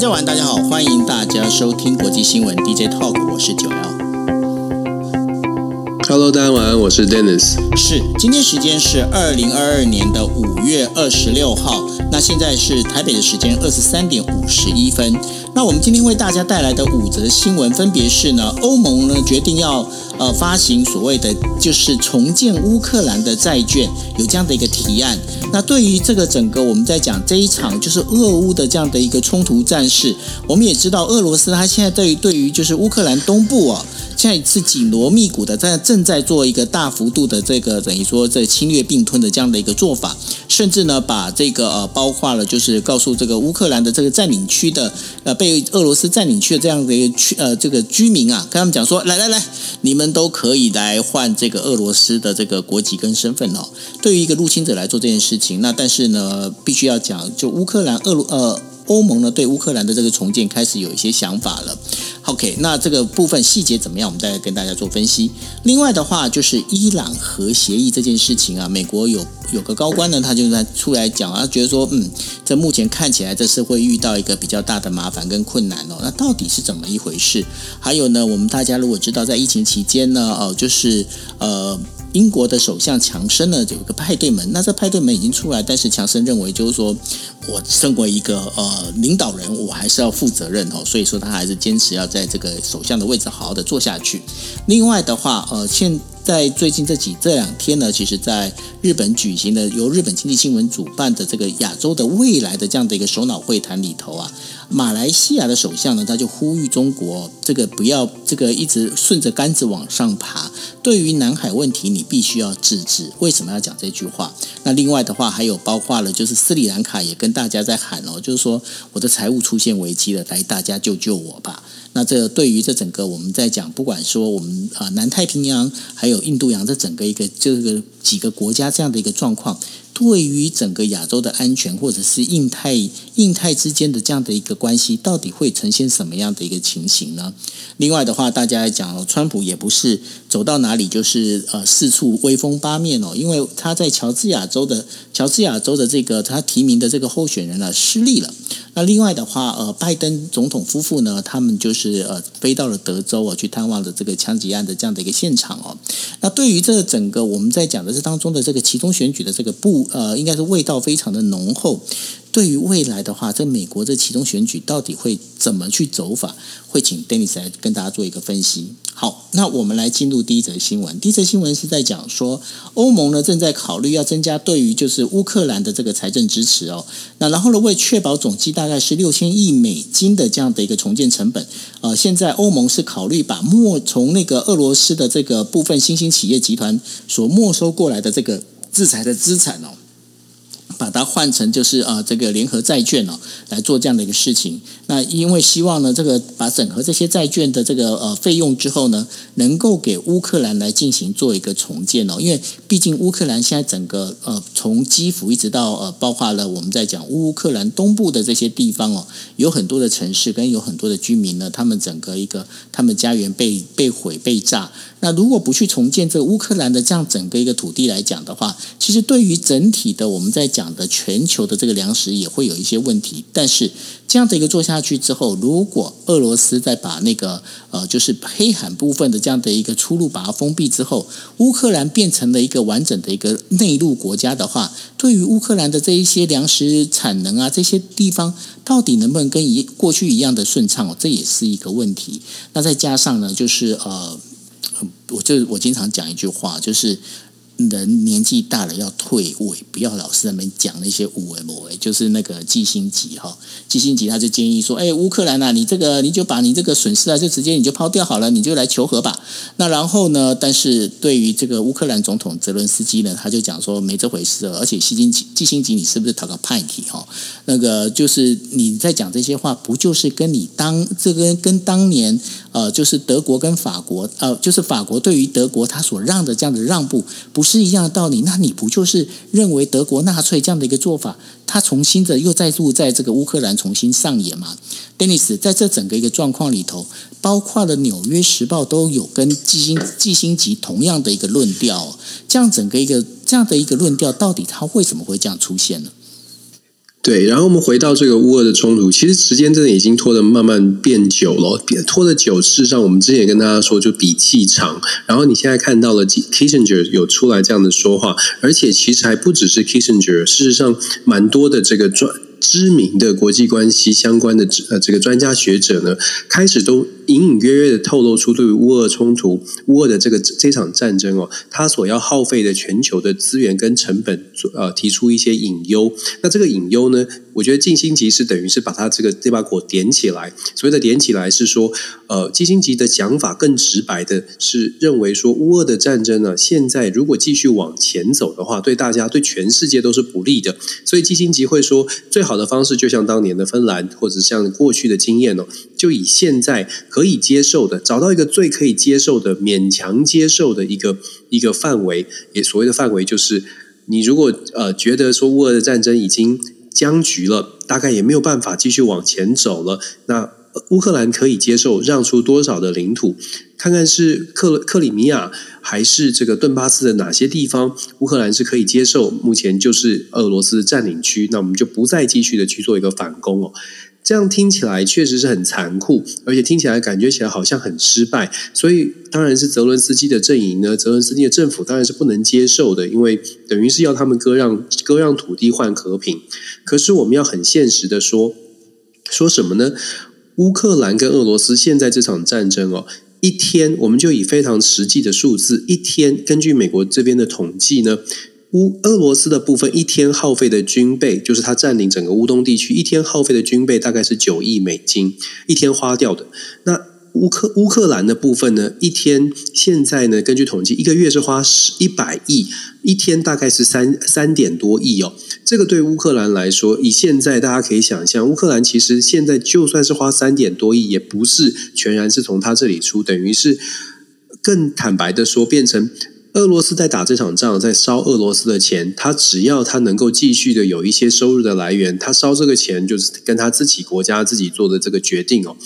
大家晚，大家好，欢迎大家收听国际新闻 DJ Talk，我是九 L。Hello，大家晚安，我是 Dennis。是，今天时间是二零二二年的五月二十六号，那现在是台北的时间二十三点五十一分。那我们今天为大家带来的五则新闻，分别是呢，欧盟呢决定要呃发行所谓的就是重建乌克兰的债券，有这样的一个提案。那对于这个整个我们在讲这一场就是俄乌的这样的一个冲突战事，我们也知道俄罗斯它现在对于对于就是乌克兰东部啊。现在是紧锣密鼓的在正在做一个大幅度的这个等于说这侵略并吞的这样的一个做法，甚至呢把这个呃包括了就是告诉这个乌克兰的这个占领区的呃被俄罗斯占领区的这样的一个区呃这个居民啊，跟他们讲说来来来，你们都可以来换这个俄罗斯的这个国籍跟身份哦。对于一个入侵者来做这件事情，那但是呢必须要讲，就乌克兰俄罗呃。欧盟呢对乌克兰的这个重建开始有一些想法了。OK，那这个部分细节怎么样？我们再来跟大家做分析。另外的话，就是伊朗核协议这件事情啊，美国有有个高官呢，他就在出来讲啊，觉得说，嗯，这目前看起来这是会遇到一个比较大的麻烦跟困难哦。那到底是怎么一回事？还有呢，我们大家如果知道，在疫情期间呢，哦，就是呃。英国的首相强生呢，有一个派对门，那这派对门已经出来，但是强生认为就是说，我身为一个呃领导人，我还是要负责任哦，所以说他还是坚持要在这个首相的位置好好的做下去。另外的话，呃，现在最近这几这两天呢，其实在日本举行的由日本经济新闻主办的这个亚洲的未来的这样的一个首脑会谈里头啊，马来西亚的首相呢，他就呼吁中国这个不要这个一直顺着杆子往上爬，对于南海问题你必须要制止。为什么要讲这句话？那另外的话还有包括了，就是斯里兰卡也跟大家在喊哦，就是说我的财务出现危机了，来大家救救我吧。那这对于这整个我们在讲，不管说我们啊南太平洋还有印度洋这整个一个这个几个国家这样的一个状况，对于整个亚洲的安全或者是印太印太之间的这样的一个关系，到底会呈现什么样的一个情形呢？另外的话，大家来讲，川普也不是走到哪里就是呃四处威风八面哦，因为他在乔治亚州的乔治亚州的这个他提名的这个候选人呢失利了。那另外的话，呃，拜登总统夫妇呢，他们就是呃飞到了德州啊，去探望了这个枪击案的这样的一个现场哦。那对于这整个我们在讲的这当中的这个其中选举的这个不呃，应该是味道非常的浓厚。对于未来的话，在美国这其中选举到底会怎么去走法？会请 Dennis 来跟大家做一个分析。好，那我们来进入第一则新闻。第一则新闻是在讲说，欧盟呢正在考虑要增加对于就是乌克兰的这个财政支持哦。那然后呢，为确保总计大概是六千亿美金的这样的一个重建成本，呃，现在欧盟是考虑把没从那个俄罗斯的这个部分新兴企业集团所没收过来的这个制裁的资产哦。把它换成就是呃这个联合债券哦，来做这样的一个事情。那因为希望呢，这个把整合这些债券的这个呃费用之后呢，能够给乌克兰来进行做一个重建哦。因为毕竟乌克兰现在整个呃从基辅一直到呃包括了我们在讲乌克兰东部的这些地方哦，有很多的城市跟有很多的居民呢，他们整个一个他们家园被被毁被炸。那如果不去重建这个乌克兰的这样整个一个土地来讲的话，其实对于整体的我们在讲的全球的这个粮食也会有一些问题。但是这样的一个做下去之后，如果俄罗斯再把那个呃就是黑海部分的这样的一个出路把它封闭之后，乌克兰变成了一个完整的一个内陆国家的话，对于乌克兰的这一些粮食产能啊这些地方，到底能不能跟一过去一样的顺畅，这也是一个问题。那再加上呢，就是呃。我就我经常讲一句话，就是人年纪大了要退位，不要老是在那边讲那些无为无为。就是那个季星吉哈，季星吉他就建议说：“哎，乌克兰啊，你这个你就把你这个损失啊，就直接你就抛掉好了，你就来求和吧。”那然后呢？但是对于这个乌克兰总统泽伦斯基呢，他就讲说没这回事，而且季星吉季星吉，你是不是讨个派题哈？那个就是你在讲这些话，不就是跟你当这个跟当年呃，就是德国跟法国呃，就是法国对于德国他所让的这样的让步，不是一样的道理？那你不就是认为德国纳粹这样的一个做法，他重新的又再度在这个乌克兰重新上演吗？Dennis 在这整个一个状况里头，包括了《纽约时报》都有跟季星季星吉同样的一个论调，这样整个一个这样的一个论调，到底他为什么会这样出现呢？对，然后我们回到这个乌俄的冲突，其实时间真的已经拖得慢慢变久了，拖得久，事实上我们之前也跟大家说，就比气场。然后你现在看到了 Kissinger 有出来这样的说话，而且其实还不只是 Kissinger，事实上蛮多的这个专。知名的国际关系相关的呃这个专家学者呢，开始都隐隐约约的透露出对于乌俄冲突、乌俄的这个这场战争哦，它所要耗费的全球的资源跟成本，呃，提出一些隐忧。那这个隐忧呢，我觉得静心级是等于是把它这个这把火点起来。所谓的点起来是说，呃，基辛级的讲法更直白的是认为说，乌俄的战争呢，现在如果继续往前走的话，对大家对全世界都是不利的。所以基辛级会说最。好的方式，就像当年的芬兰，或者像过去的经验哦，就以现在可以接受的，找到一个最可以接受的、勉强接受的一个一个范围。也所谓的范围，就是你如果呃觉得说乌俄的战争已经僵局了，大概也没有办法继续往前走了，那乌克兰可以接受让出多少的领土？看看是克克里米亚还是这个顿巴斯的哪些地方，乌克兰是可以接受。目前就是俄罗斯占领区，那我们就不再继续的去做一个反攻哦。这样听起来确实是很残酷，而且听起来感觉起来好像很失败。所以当然是泽伦斯基的阵营呢，泽伦斯基的政府当然是不能接受的，因为等于是要他们割让割让土地换和平。可是我们要很现实的说，说什么呢？乌克兰跟俄罗斯现在这场战争哦。一天，我们就以非常实际的数字，一天根据美国这边的统计呢，乌俄罗斯的部分一天耗费的军备，就是他占领整个乌东地区一天耗费的军备大概是九亿美金，一天花掉的那。乌克乌克兰的部分呢，一天现在呢，根据统计，一个月是花十一百亿，一天大概是三三点多亿哦。这个对乌克兰来说，以现在大家可以想象，乌克兰其实现在就算是花三点多亿，也不是全然是从他这里出，等于是更坦白的说，变成俄罗斯在打这场仗，在烧俄罗斯的钱，他只要他能够继续的有一些收入的来源，他烧这个钱就是跟他自己国家自己做的这个决定哦。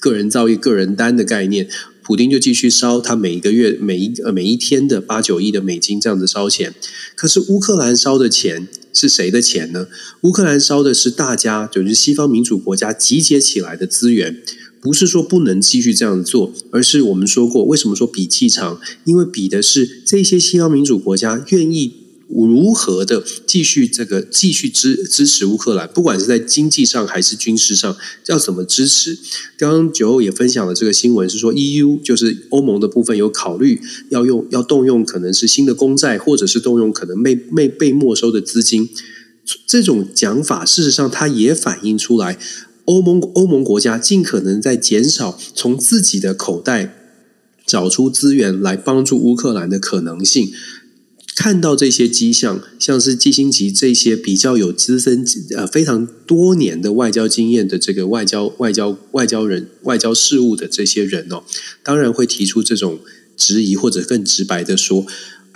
个人造诣、个人单的概念，普丁就继续烧他每一个月、每一呃每一天的八九亿的美金这样子烧钱。可是乌克兰烧的钱是谁的钱呢？乌克兰烧的是大家就是西方民主国家集结起来的资源，不是说不能继续这样做，而是我们说过，为什么说比气场？因为比的是这些西方民主国家愿意。如何的继续这个继续支支持乌克兰，不管是在经济上还是军事上，要怎么支持？刚刚九欧也分享了这个新闻，是说 EU 就是欧盟的部分有考虑要用要动用可能是新的公债，或者是动用可能被被被没收的资金。这种讲法，事实上它也反映出来，欧盟欧盟国家尽可能在减少从自己的口袋找出资源来帮助乌克兰的可能性。看到这些迹象，像是基辛吉这些比较有资深呃非常多年的外交经验的这个外交外交外交人外交事务的这些人哦，当然会提出这种质疑，或者更直白的说。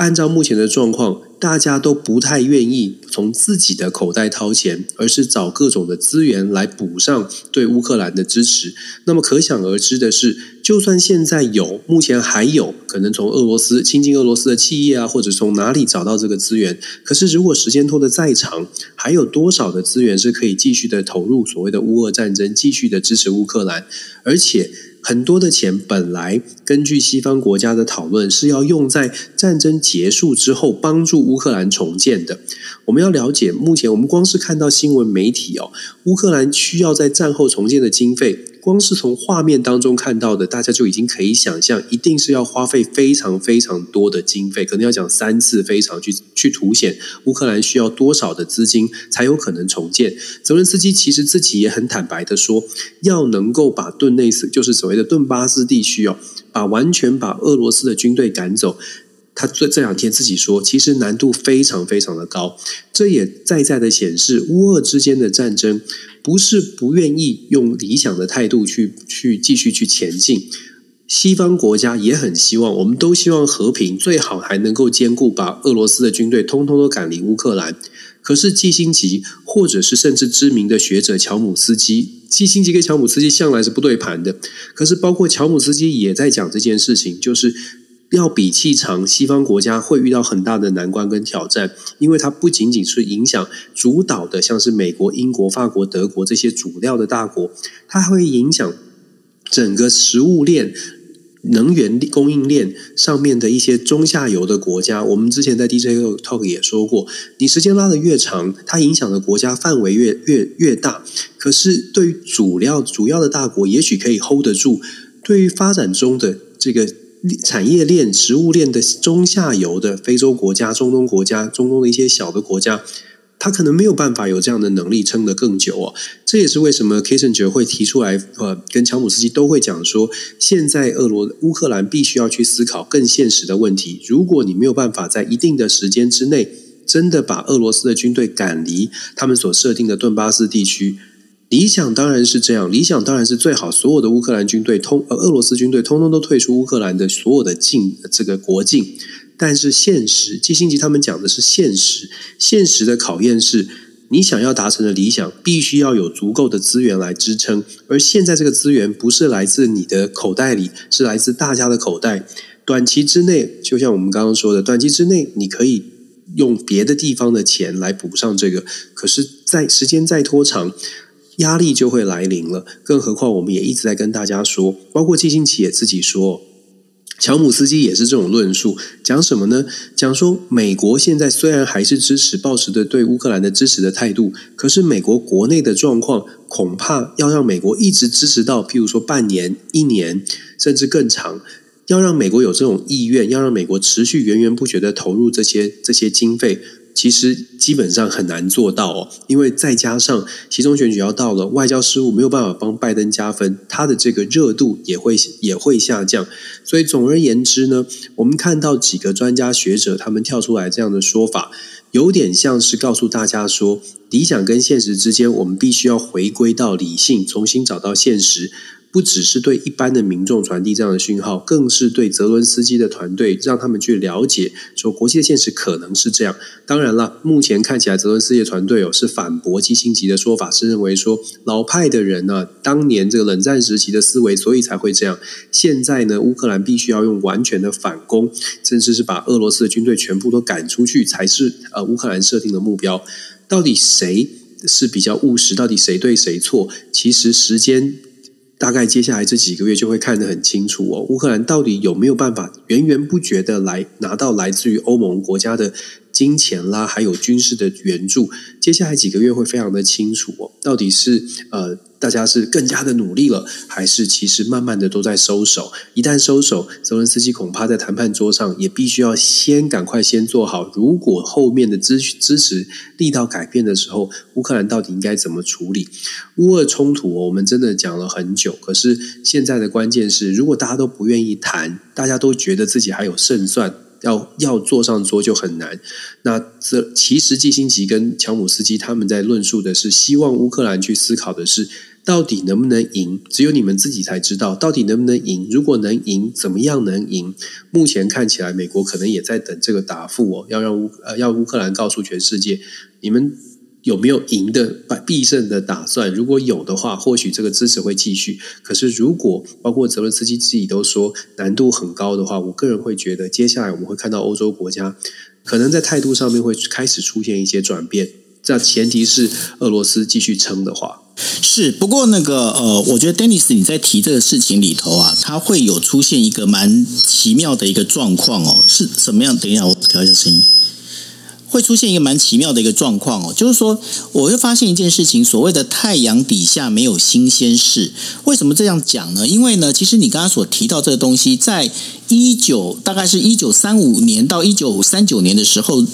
按照目前的状况，大家都不太愿意从自己的口袋掏钱，而是找各种的资源来补上对乌克兰的支持。那么可想而知的是，就算现在有，目前还有可能从俄罗斯亲近俄罗斯的企业啊，或者从哪里找到这个资源。可是如果时间拖得再长，还有多少的资源是可以继续的投入所谓的乌俄战争，继续的支持乌克兰，而且。很多的钱本来根据西方国家的讨论是要用在战争结束之后帮助乌克兰重建的。我们要了解，目前我们光是看到新闻媒体哦，乌克兰需要在战后重建的经费。光是从画面当中看到的，大家就已经可以想象，一定是要花费非常非常多的经费，可能要讲三次非常去去凸显乌克兰需要多少的资金才有可能重建。泽伦斯基其实自己也很坦白的说，要能够把顿内斯，就是所谓的顿巴斯地区哦，把完全把俄罗斯的军队赶走。他这这两天自己说，其实难度非常非常的高，这也在在的显示乌俄之间的战争不是不愿意用理想的态度去去继续去前进。西方国家也很希望，我们都希望和平，最好还能够兼顾把俄罗斯的军队通通都赶离乌克兰。可是季辛吉或者是甚至知名的学者乔姆斯基，季辛吉跟乔姆斯基向来是不对盘的。可是包括乔姆斯基也在讲这件事情，就是。要比气长，西方国家会遇到很大的难关跟挑战，因为它不仅仅是影响主导的，像是美国、英国、法国、德国这些主料的大国，它还会影响整个食物链。能源供应链上面的一些中下游的国家，我们之前在 DJ Talk 也说过，你时间拉的越长，它影响的国家范围越越越大。可是对于主料主要的大国，也许可以 hold 得住；对于发展中的这个产业链、食物链的中下游的非洲国家、中东国家、中东的一些小的国家。他可能没有办法有这样的能力撑得更久哦，这也是为什么 Kesinj 会提出来，呃，跟乔姆斯基都会讲说，现在俄罗乌克兰必须要去思考更现实的问题。如果你没有办法在一定的时间之内，真的把俄罗斯的军队赶离他们所设定的顿巴斯地区，理想当然是这样，理想当然是最好，所有的乌克兰军队通，呃，俄罗斯军队通通都退出乌克兰的所有的境这个国境。但是现实，季星吉他们讲的是现实。现实的考验是，你想要达成的理想，必须要有足够的资源来支撑。而现在这个资源不是来自你的口袋里，是来自大家的口袋。短期之内，就像我们刚刚说的，短期之内你可以用别的地方的钱来补上这个。可是，在时间再拖长，压力就会来临了。更何况，我们也一直在跟大家说，包括季星奇也自己说。乔姆斯基也是这种论述，讲什么呢？讲说美国现在虽然还是支持、保持的对乌克兰的支持的态度，可是美国国内的状况恐怕要让美国一直支持到，譬如说半年、一年，甚至更长，要让美国有这种意愿，要让美国持续源源不绝的投入这些这些经费。其实基本上很难做到哦，因为再加上其中选举要到了，外交事务没有办法帮拜登加分，他的这个热度也会也会下降。所以总而言之呢，我们看到几个专家学者他们跳出来这样的说法，有点像是告诉大家说，理想跟现实之间，我们必须要回归到理性，重新找到现实。不只是对一般的民众传递这样的讯号，更是对泽伦斯基的团队，让他们去了解说国际的现实可能是这样。当然了，目前看起来泽伦斯基的团队哦是反驳基辛级的说法，是认为说老派的人呢，当年这个冷战时期的思维，所以才会这样。现在呢，乌克兰必须要用完全的反攻，甚至是把俄罗斯的军队全部都赶出去，才是呃乌克兰设定的目标。到底谁是比较务实？到底谁对谁错？其实时间。大概接下来这几个月就会看得很清楚哦，乌克兰到底有没有办法源源不绝的来拿到来自于欧盟国家的金钱啦，还有军事的援助？接下来几个月会非常的清楚哦，到底是呃。大家是更加的努力了，还是其实慢慢的都在收手？一旦收手，泽伦斯基恐怕在谈判桌上也必须要先赶快先做好。如果后面的支支持力道改变的时候，乌克兰到底应该怎么处理？乌俄冲突，我们真的讲了很久。可是现在的关键是，如果大家都不愿意谈，大家都觉得自己还有胜算。要要坐上桌就很难。那这其实季辛吉跟乔姆斯基他们在论述的是，希望乌克兰去思考的是，到底能不能赢？只有你们自己才知道，到底能不能赢？如果能赢，怎么样能赢？目前看起来，美国可能也在等这个答复哦，要让乌呃要乌克兰告诉全世界，你们。有没有赢的必胜的打算？如果有的话，或许这个支持会继续。可是，如果包括泽伦斯基自己都说难度很高的话，我个人会觉得，接下来我们会看到欧洲国家可能在态度上面会开始出现一些转变。这前提是俄罗斯继续撑的话，是。不过，那个呃，我觉得 Dennis 你在提这个事情里头啊，它会有出现一个蛮奇妙的一个状况哦，是什么样？等一下，我调一下声音。会出现一个蛮奇妙的一个状况哦，就是说，我会发现一件事情，所谓的太阳底下没有新鲜事。为什么这样讲呢？因为呢，其实你刚刚所提到这个东西，在一九大概是一九三五年到一九三九年的时候。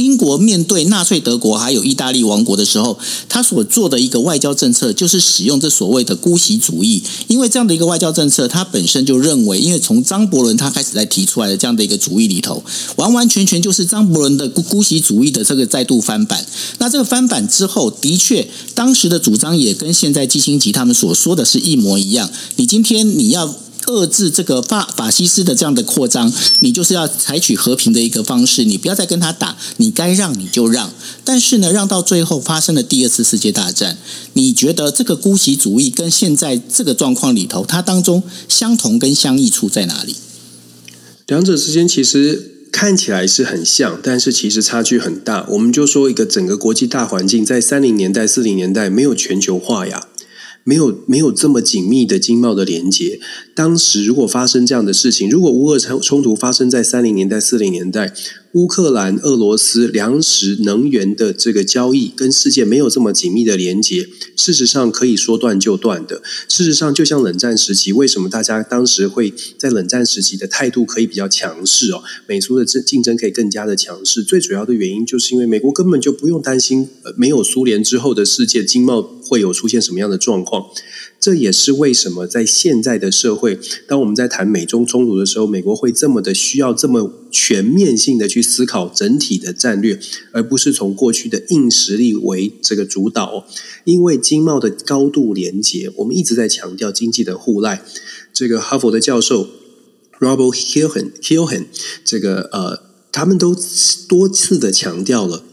英国面对纳粹德国还有意大利王国的时候，他所做的一个外交政策就是使用这所谓的姑息主义。因为这样的一个外交政策，他本身就认为，因为从张伯伦他开始在提出来的这样的一个主义里头，完完全全就是张伯伦的姑姑息主义的这个再度翻版。那这个翻版之后，的确当时的主张也跟现在基辛吉他们所说的是一模一样。你今天你要。遏制这个法法西斯的这样的扩张，你就是要采取和平的一个方式，你不要再跟他打，你该让你就让。但是呢，让到最后发生了第二次世界大战，你觉得这个姑息主义跟现在这个状况里头，它当中相同跟相异处在哪里？两者之间其实看起来是很像，但是其实差距很大。我们就说一个整个国际大环境，在三零年代、四零年代没有全球化呀。没有没有这么紧密的经贸的连接。当时如果发生这样的事情，如果乌俄冲冲突发生在三零年代、四零年代。乌克兰、俄罗斯粮食、能源的这个交易跟世界没有这么紧密的连接，事实上可以说断就断的。事实上，就像冷战时期，为什么大家当时会在冷战时期的态度可以比较强势哦？美苏的竞竞争可以更加的强势，最主要的原因就是因为美国根本就不用担心，呃没有苏联之后的世界经贸会有出现什么样的状况。这也是为什么在现在的社会，当我们在谈美中冲突的时候，美国会这么的需要这么全面性的去思考整体的战略，而不是从过去的硬实力为这个主导。因为经贸的高度连结，我们一直在强调经济的互赖。这个哈佛的教授 Robert Hillen Hillen 这个呃，他们都多次的强调了。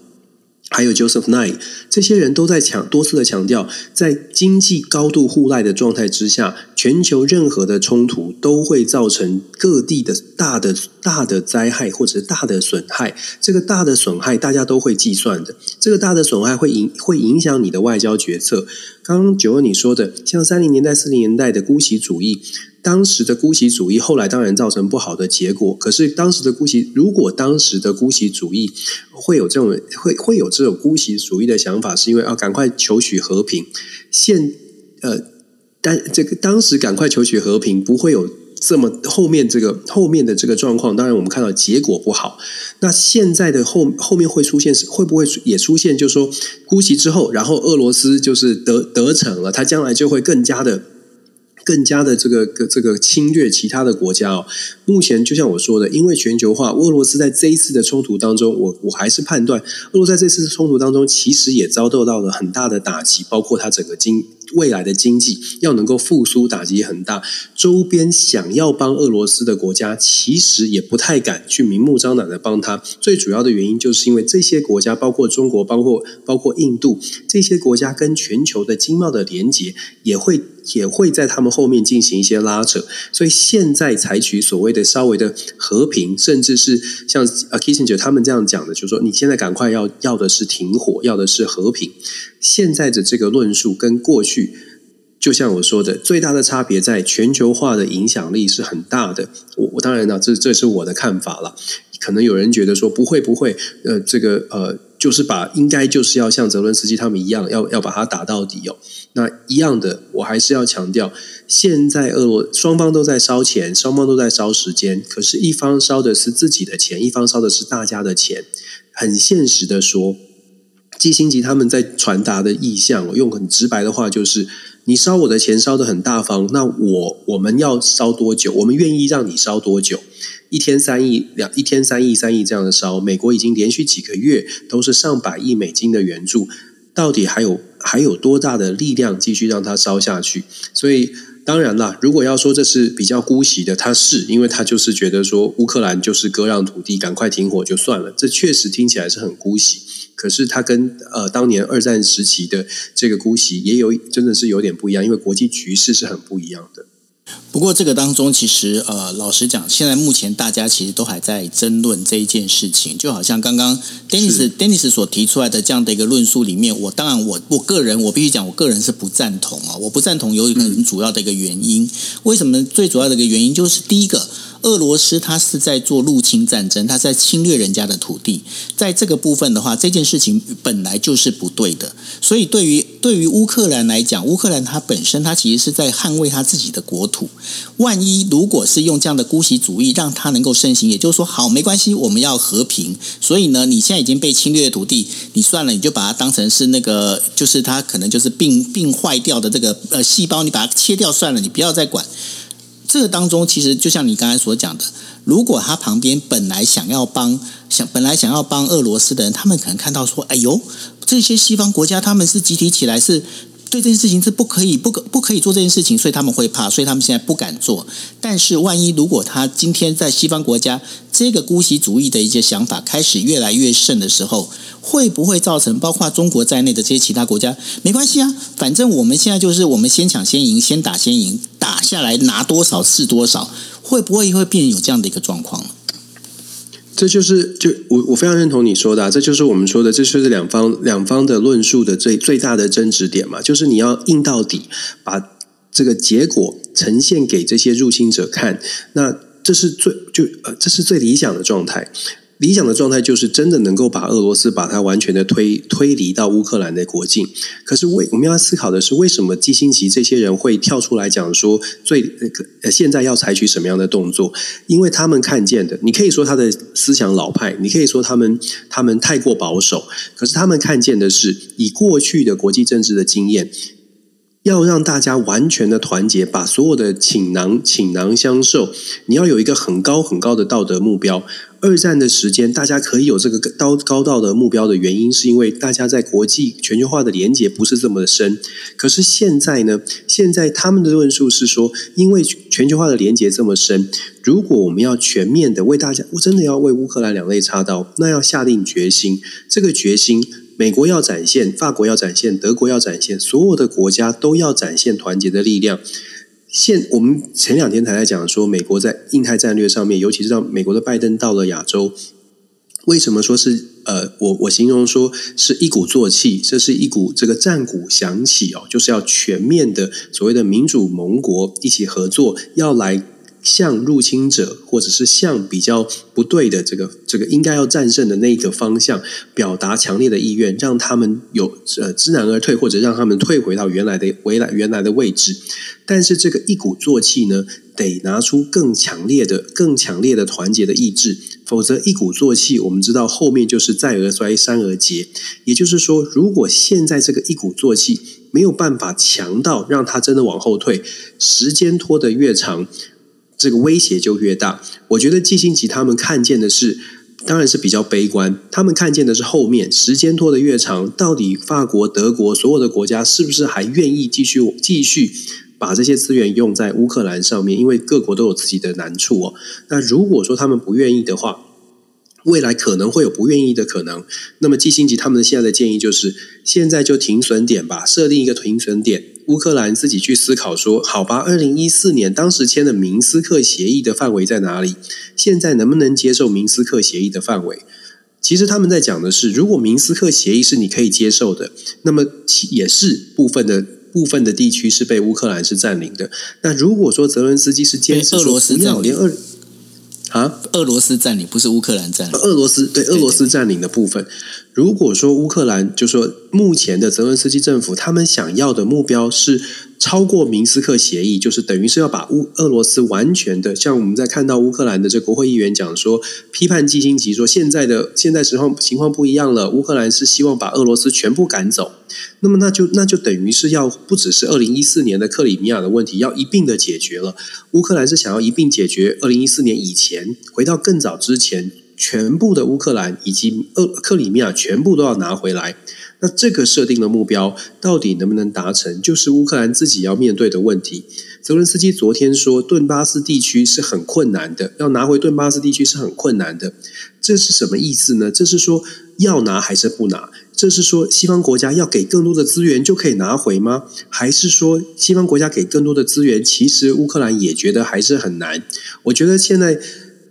还有 Joseph Nye，这些人都在强多次的强调，在经济高度互赖的状态之下，全球任何的冲突都会造成各地的大的大的灾害或者大的损害。这个大的损害大家都会计算的，这个大的损害会影会影响你的外交决策。刚刚九二你说的，像三零年代、四零年代的姑息主义。当时的姑息主义后来当然造成不好的结果。可是当时的姑息，如果当时的姑息主义会有这种会会有这种姑息主义的想法，是因为要赶快求取和平。现呃，但这个当时赶快求取和平，不会有这么后面这个后面的这个状况。当然，我们看到结果不好。那现在的后后面会出现会不会也出现？就是说姑息之后，然后俄罗斯就是得得逞了，他将来就会更加的。更加的这个这个侵略其他的国家哦，目前就像我说的，因为全球化，俄罗斯在这一次的冲突当中，我我还是判断，俄罗斯在这次冲突当中，其实也遭受到了很大的打击，包括它整个经。未来的经济要能够复苏，打击很大。周边想要帮俄罗斯的国家，其实也不太敢去明目张胆的帮他。最主要的原因，就是因为这些国家，包括中国，包括包括印度，这些国家跟全球的经贸的连接，也会也会在他们后面进行一些拉扯。所以现在采取所谓的稍微的和平，甚至是像啊 Kissinger 他们这样讲的，就是说你现在赶快要要的是停火，要的是和平。现在的这个论述跟过去，就像我说的，最大的差别在全球化的影响力是很大的。我我当然呢，这这是我的看法了。可能有人觉得说不会不会，呃，这个呃，就是把应该就是要像泽伦斯基他们一样，要要把它打到底哦。那一样的，我还是要强调，现在俄罗双方都在烧钱，双方都在烧时间，可是，一方烧的是自己的钱，一方烧的是大家的钱。很现实的说。基辛吉他们在传达的意向，用很直白的话就是：你烧我的钱烧的很大方，那我我们要烧多久？我们愿意让你烧多久？一天三亿两，一天三亿三亿这样的烧，美国已经连续几个月都是上百亿美金的援助，到底还有还有多大的力量继续让它烧下去？所以。当然啦，如果要说这是比较姑息的，他是因为他就是觉得说乌克兰就是割让土地，赶快停火就算了，这确实听起来是很姑息。可是它跟呃当年二战时期的这个姑息也有真的是有点不一样，因为国际局势是很不一样的。不过这个当中，其实呃，老实讲，现在目前大家其实都还在争论这一件事情，就好像刚刚 Dennis Dennis 所提出来的这样的一个论述里面，我当然我我个人我必须讲，我个人是不赞同啊，我不赞同有一个很主要的一个原因，为什么？最主要的一个原因就是第一个。俄罗斯他是在做入侵战争，他在侵略人家的土地，在这个部分的话，这件事情本来就是不对的。所以对于对于乌克兰来讲，乌克兰它本身它其实是在捍卫他自己的国土。万一如果是用这样的姑息主义让它能够盛行，也就是说，好没关系，我们要和平。所以呢，你现在已经被侵略的土地，你算了，你就把它当成是那个，就是它可能就是病病坏掉的这个呃细胞，你把它切掉算了，你不要再管。这个当中，其实就像你刚才所讲的，如果他旁边本来想要帮想本来想要帮俄罗斯的人，他们可能看到说：“哎呦，这些西方国家他们是集体起来是。”对这件事情是不可以、不可、不可以做这件事情，所以他们会怕，所以他们现在不敢做。但是，万一如果他今天在西方国家这个姑息主义的一些想法开始越来越盛的时候，会不会造成包括中国在内的这些其他国家？没关系啊，反正我们现在就是我们先抢先赢，先打先赢，打下来拿多少是多少，会不会会变有这样的一个状况？这就是就我我非常认同你说的，啊，这就是我们说的，这就是两方两方的论述的最最大的争执点嘛，就是你要硬到底，把这个结果呈现给这些入侵者看，那这是最就呃这是最理想的状态。理想的状态就是真的能够把俄罗斯把它完全的推推离到乌克兰的国境。可是为我们要思考的是，为什么基辛奇这些人会跳出来讲说最呃现在要采取什么样的动作？因为他们看见的，你可以说他的思想老派，你可以说他们他们太过保守，可是他们看见的是以过去的国际政治的经验。要让大家完全的团结，把所有的倾囊倾囊相授。你要有一个很高很高的道德目标。二战的时间，大家可以有这个高高道德目标的原因，是因为大家在国际全球化的连结不是这么的深。可是现在呢？现在他们的论述是说，因为全球化的连结这么深，如果我们要全面的为大家，我真的要为乌克兰两肋插刀，那要下定决心。这个决心。美国要展现，法国要展现，德国要展现，所有的国家都要展现团结的力量。现我们前两天才在讲说，美国在印太战略上面，尤其是让美国的拜登到了亚洲，为什么说是呃，我我形容说是一鼓作气，这是一股这个战鼓响起哦，就是要全面的所谓的民主盟国一起合作，要来。向入侵者，或者是向比较不对的这个这个应该要战胜的那个方向，表达强烈的意愿，让他们有呃知难而退，或者让他们退回到原来的回来原来的位置。但是这个一鼓作气呢，得拿出更强烈的、更强烈的团结的意志，否则一鼓作气，我们知道后面就是再而衰，三而竭。也就是说，如果现在这个一鼓作气没有办法强到让他真的往后退，时间拖得越长。这个威胁就越大。我觉得季新吉他们看见的是，当然是比较悲观。他们看见的是后面时间拖得越长，到底法国、德国所有的国家是不是还愿意继续继续把这些资源用在乌克兰上面？因为各国都有自己的难处哦。那如果说他们不愿意的话，未来可能会有不愿意的可能。那么季星吉他们现在的建议就是，现在就停损点吧，设定一个停损点。乌克兰自己去思考说：“好吧，二零一四年当时签的明斯克协议的范围在哪里？现在能不能接受明斯克协议的范围？其实他们在讲的是，如果明斯克协议是你可以接受的，那么也是部分的部分的地区是被乌克兰是占领的。那如果说泽伦斯基是坚持俄罗斯要连二啊，俄罗斯占领不是乌克兰占领，俄罗斯对俄罗斯占领的部分。”如果说乌克兰就说目前的泽伦斯基政府，他们想要的目标是超过明斯克协议，就是等于是要把乌俄罗斯完全的，像我们在看到乌克兰的这国会议员讲说，批判基辛吉说现在的现在时候情况不一样了，乌克兰是希望把俄罗斯全部赶走，那么那就那就等于是要不只是二零一四年的克里米亚的问题要一并的解决了，乌克兰是想要一并解决二零一四年以前回到更早之前。全部的乌克兰以及俄克里米亚全部都要拿回来，那这个设定的目标到底能不能达成，就是乌克兰自己要面对的问题。泽伦斯基昨天说，顿巴斯地区是很困难的，要拿回顿巴斯地区是很困难的。这是什么意思呢？这是说要拿还是不拿？这是说西方国家要给更多的资源就可以拿回吗？还是说西方国家给更多的资源，其实乌克兰也觉得还是很难？我觉得现在。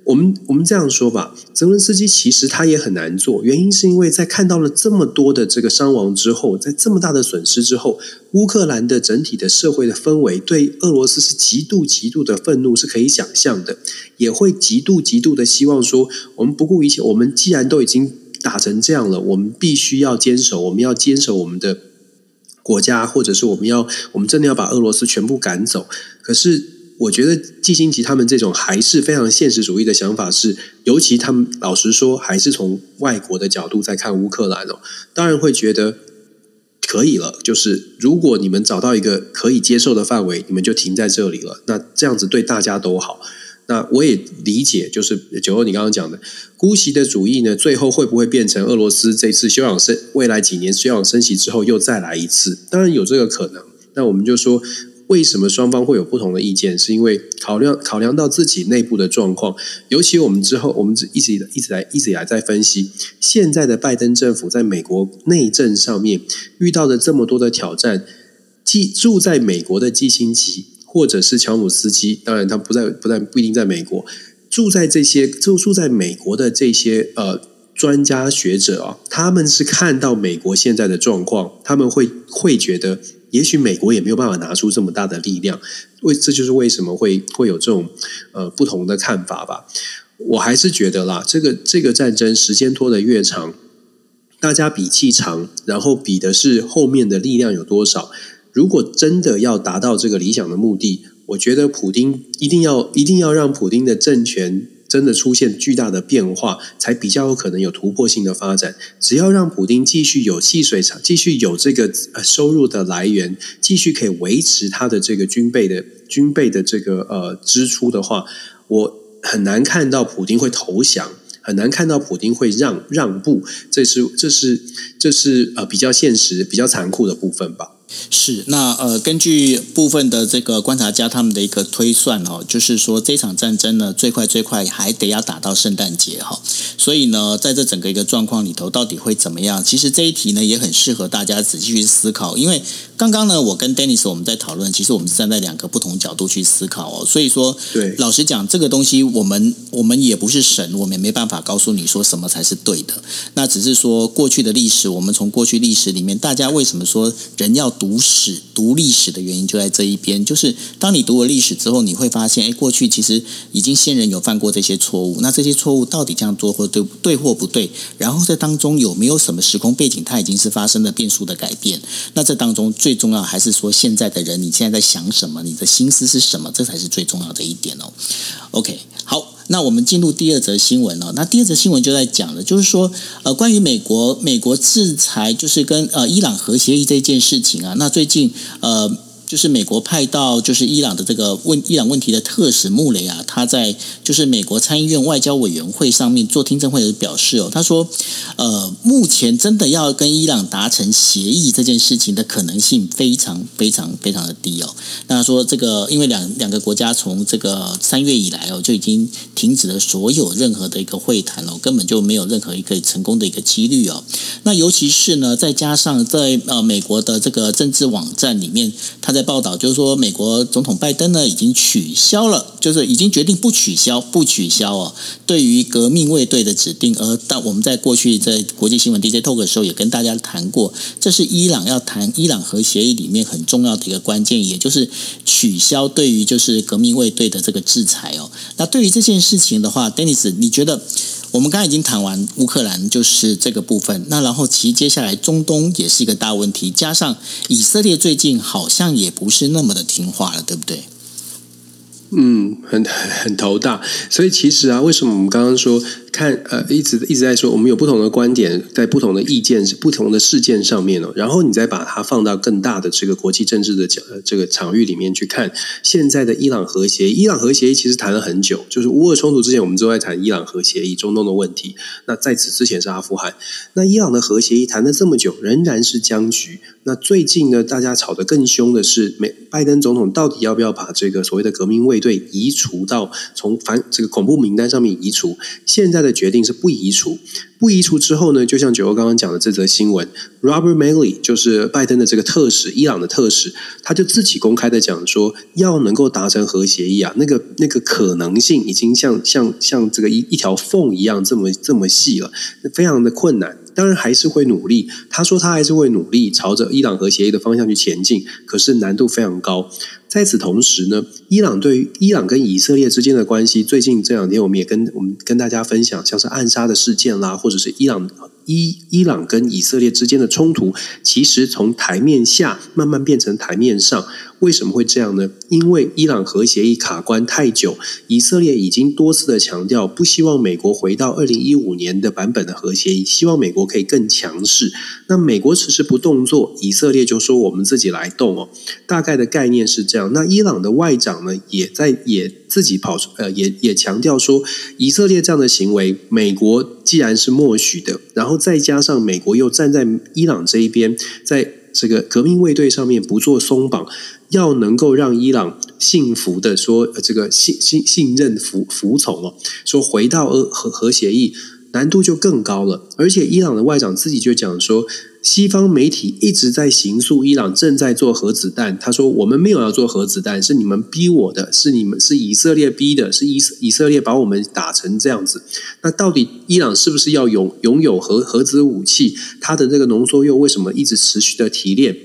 我们我们这样说吧，泽伦斯基其实他也很难做，原因是因为在看到了这么多的这个伤亡之后，在这么大的损失之后，乌克兰的整体的社会的氛围对俄罗斯是极度极度的愤怒，是可以想象的，也会极度极度的希望说，我们不顾一切，我们既然都已经打成这样了，我们必须要坚守，我们要坚守我们的国家，或者是我们要，我们真的要把俄罗斯全部赶走，可是。我觉得季新吉他们这种还是非常现实主义的想法是，尤其他们老实说，还是从外国的角度在看乌克兰哦，当然会觉得可以了。就是如果你们找到一个可以接受的范围，你们就停在这里了。那这样子对大家都好。那我也理解，就是九欧你刚刚讲的姑息的主义呢，最后会不会变成俄罗斯这次休养生未来几年休养生息之后又再来一次？当然有这个可能。那我们就说。为什么双方会有不同的意见？是因为考量考量到自己内部的状况，尤其我们之后，我们一直一直来一直以来在分析，现在的拜登政府在美国内政上面遇到的这么多的挑战，即住在美国的基辛奇或者是乔姆斯基，当然他不在不在不一定在美国。住在这些住住在美国的这些呃专家学者啊，他们是看到美国现在的状况，他们会会觉得，也许美国也没有办法拿出这么大的力量，为这就是为什么会会有这种呃不同的看法吧。我还是觉得啦，这个这个战争时间拖得越长，大家比气长，然后比的是后面的力量有多少。如果真的要达到这个理想的目的，我觉得普丁一定要一定要让普丁的政权真的出现巨大的变化，才比较有可能有突破性的发展。只要让普丁继续有气水厂，继续有这个呃收入的来源，继续可以维持他的这个军备的军备的这个呃支出的话，我。很难看到普京会投降，很难看到普京会让让步，这是这是这是呃比较现实、比较残酷的部分吧。是，那呃，根据部分的这个观察家他们的一个推算哦，就是说这场战争呢，最快最快还得要打到圣诞节哈。所以呢，在这整个一个状况里头，到底会怎么样？其实这一题呢，也很适合大家仔细去思考。因为刚刚呢，我跟 Dennis 我们在讨论，其实我们是站在两个不同角度去思考哦。所以说，对，老实讲，这个东西我们我们也不是神，我们也没办法告诉你说什么才是对的。那只是说过去的历史，我们从过去历史里面，大家为什么说人要读史、读历史的原因就在这一边，就是当你读了历史之后，你会发现，哎，过去其实已经先人有犯过这些错误，那这些错误到底这样做或对对或不对？然后在当中有没有什么时空背景，它已经是发生了变数的改变？那这当中最重要还是说，现在的人你现在在想什么？你的心思是什么？这才是最重要的一点哦。OK，好。那我们进入第二则新闻哦。那第二则新闻就在讲了，就是说，呃，关于美国美国制裁，就是跟呃伊朗核协议这件事情啊。那最近呃。就是美国派到就是伊朗的这个问伊朗问题的特使穆雷啊，他在就是美国参议院外交委员会上面做听证会的表示哦，他说，呃，目前真的要跟伊朗达成协议这件事情的可能性非常非常非常的低哦。那说这个因为两两个国家从这个三月以来哦就已经停止了所有任何的一个会谈哦，根本就没有任何一个成功的一个几率哦。那尤其是呢，再加上在呃美国的这个政治网站里面，他。在报道就是说，美国总统拜登呢已经取消了，就是已经决定不取消，不取消哦。对于革命卫队的指定，而但我们在过去在国际新闻 DJ Talk 的时候也跟大家谈过，这是伊朗要谈伊朗核协议里面很重要的一个关键，也就是取消对于就是革命卫队的这个制裁哦。那对于这件事情的话，Dennis，你觉得？我们刚才已经谈完乌克兰，就是这个部分。那然后其实接下来中东也是一个大问题，加上以色列最近好像也不是那么的听话了，对不对？嗯，很很头大。所以其实啊，为什么我们刚刚说？看，呃，一直一直在说，我们有不同的观点，在不同的意见、不同的事件上面哦，然后你再把它放到更大的这个国际政治的这个场域里面去看，现在的伊朗核协，伊朗核协议其实谈了很久，就是乌俄冲突之前，我们都在谈伊朗核协议、中东的问题。那在此之前是阿富汗，那伊朗的核协议谈了这么久，仍然是僵局。那最近呢，大家吵得更凶的是，美拜登总统到底要不要把这个所谓的革命卫队移除到从反这个恐怖名单上面移除？现在的的决定是不移除，不移除之后呢，就像九欧刚刚讲的这则新闻，Robert Malley 就是拜登的这个特使，伊朗的特使，他就自己公开的讲说，要能够达成核协议啊，那个那个可能性已经像像像这个一一条缝一样这么这么细了，非常的困难。当然还是会努力。他说他还是会努力朝着伊朗核协议的方向去前进，可是难度非常高。在此同时呢，伊朗对于伊朗跟以色列之间的关系，最近这两天我们也跟我们跟大家分享，像是暗杀的事件啦，或者是伊朗伊伊朗跟以色列之间的冲突，其实从台面下慢慢变成台面上。为什么会这样呢？因为伊朗核协议卡关太久，以色列已经多次的强调，不希望美国回到二零一五年的版本的核协议，希望美国可以更强势。那美国迟迟不动作，以色列就说我们自己来动哦。大概的概念是这样。那伊朗的外长呢，也在也自己跑出呃，也也强调说，以色列这样的行为，美国既然是默许的，然后再加上美国又站在伊朗这一边，在这个革命卫队上面不做松绑。要能够让伊朗信服的说，这个信信信任服服从哦，说回到核核协议难度就更高了。而且伊朗的外长自己就讲说，西方媒体一直在行诉伊朗正在做核子弹。他说：“我们没有要做核子弹，是你们逼我的，是你们是以色列逼的，是以以色列把我们打成这样子。那到底伊朗是不是要拥拥有核核子武器？它的这个浓缩铀为什么一直持续的提炼？”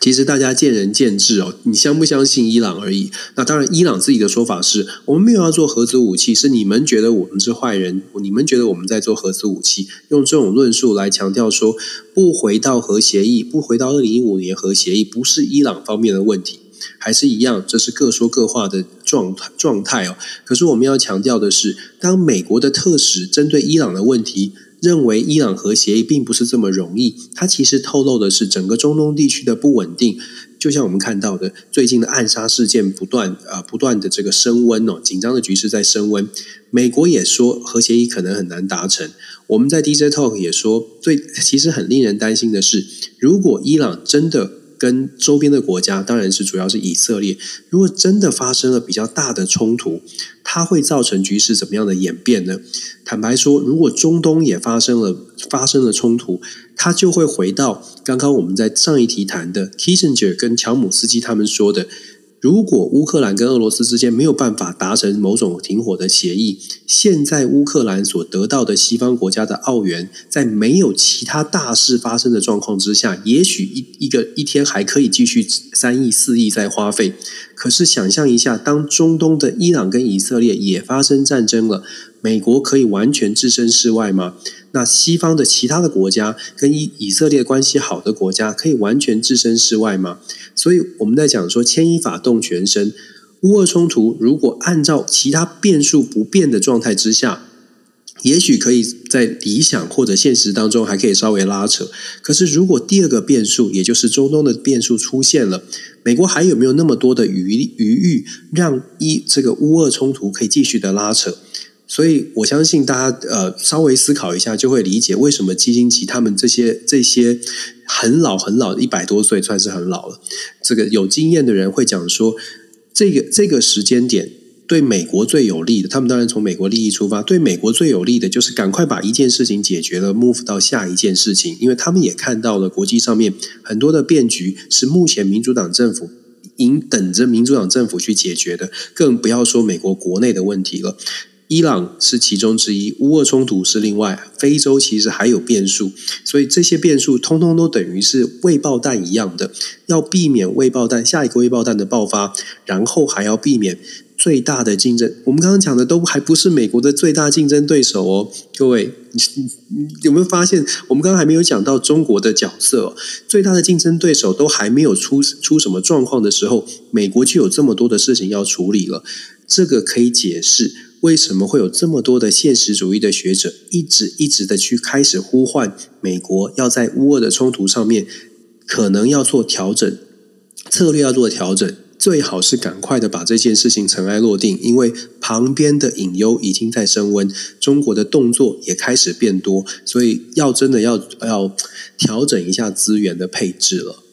其实大家见仁见智哦，你相不相信伊朗而已。那当然，伊朗自己的说法是我们没有要做核子武器，是你们觉得我们是坏人，你们觉得我们在做核子武器，用这种论述来强调说不回到核协议，不回到二零一五年核协议，不是伊朗方面的问题，还是一样，这是各说各话的状态状态哦。可是我们要强调的是，当美国的特使针对伊朗的问题。认为伊朗核协议并不是这么容易，它其实透露的是整个中东地区的不稳定。就像我们看到的，最近的暗杀事件不断啊，不断的这个升温哦，紧张的局势在升温。美国也说核协议可能很难达成。我们在 DJ Talk 也说，最其实很令人担心的是，如果伊朗真的。跟周边的国家，当然是主要是以色列。如果真的发生了比较大的冲突，它会造成局势怎么样的演变呢？坦白说，如果中东也发生了发生了冲突，它就会回到刚刚我们在上一题谈的 Kissinger 跟乔姆斯基他们说的。如果乌克兰跟俄罗斯之间没有办法达成某种停火的协议，现在乌克兰所得到的西方国家的澳元，在没有其他大事发生的状况之下，也许一一个一天还可以继续三亿四亿在花费。可是想象一下，当中东的伊朗跟以色列也发生战争了，美国可以完全置身事外吗？那西方的其他的国家跟以以色列关系好的国家，可以完全置身事外吗？所以我们在讲说牵一发动全身，乌俄冲突如果按照其他变数不变的状态之下。也许可以在理想或者现实当中还可以稍微拉扯，可是如果第二个变数，也就是中东的变数出现了，美国还有没有那么多的余余裕，让一这个乌俄冲突可以继续的拉扯？所以我相信大家呃稍微思考一下，就会理解为什么基辛奇他们这些这些很老很老一百多岁算是很老了，这个有经验的人会讲说，这个这个时间点。对美国最有利的，他们当然从美国利益出发。对美国最有利的就是赶快把一件事情解决了，move 到下一件事情。因为他们也看到了国际上面很多的变局是目前民主党政府应等着民主党政府去解决的，更不要说美国国内的问题了。伊朗是其中之一，乌俄冲突是另外，非洲其实还有变数，所以这些变数通通都等于是未爆弹一样的，要避免未爆弹下一个未爆弹的爆发，然后还要避免。最大的竞争，我们刚刚讲的都还不是美国的最大竞争对手哦，各位，有没有发现我们刚刚还没有讲到中国的角色？最大的竞争对手都还没有出出什么状况的时候，美国就有这么多的事情要处理了。这个可以解释为什么会有这么多的现实主义的学者一直一直的去开始呼唤美国要在乌俄的冲突上面可能要做调整，策略要做调整。最好是赶快的把这件事情尘埃落定，因为旁边的隐忧已经在升温，中国的动作也开始变多，所以要真的要要调整一下资源的配置了。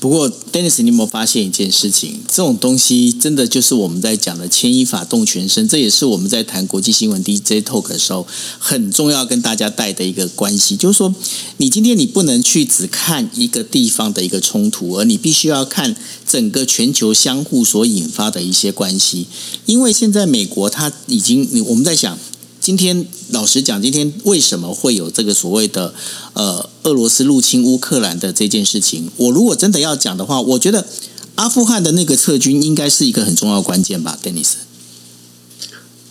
不过，Dennis，你有没有发现一件事情？这种东西真的就是我们在讲的牵一发动全身，这也是我们在谈国际新闻 DJ Talk 的时候很重要跟大家带的一个关系。就是说，你今天你不能去只看一个地方的一个冲突，而你必须要看整个全球相互所引发的一些关系。因为现在美国它已经，我们在想。今天老实讲，今天为什么会有这个所谓的呃俄罗斯入侵乌克兰的这件事情？我如果真的要讲的话，我觉得阿富汗的那个撤军应该是一个很重要关键吧，Denis。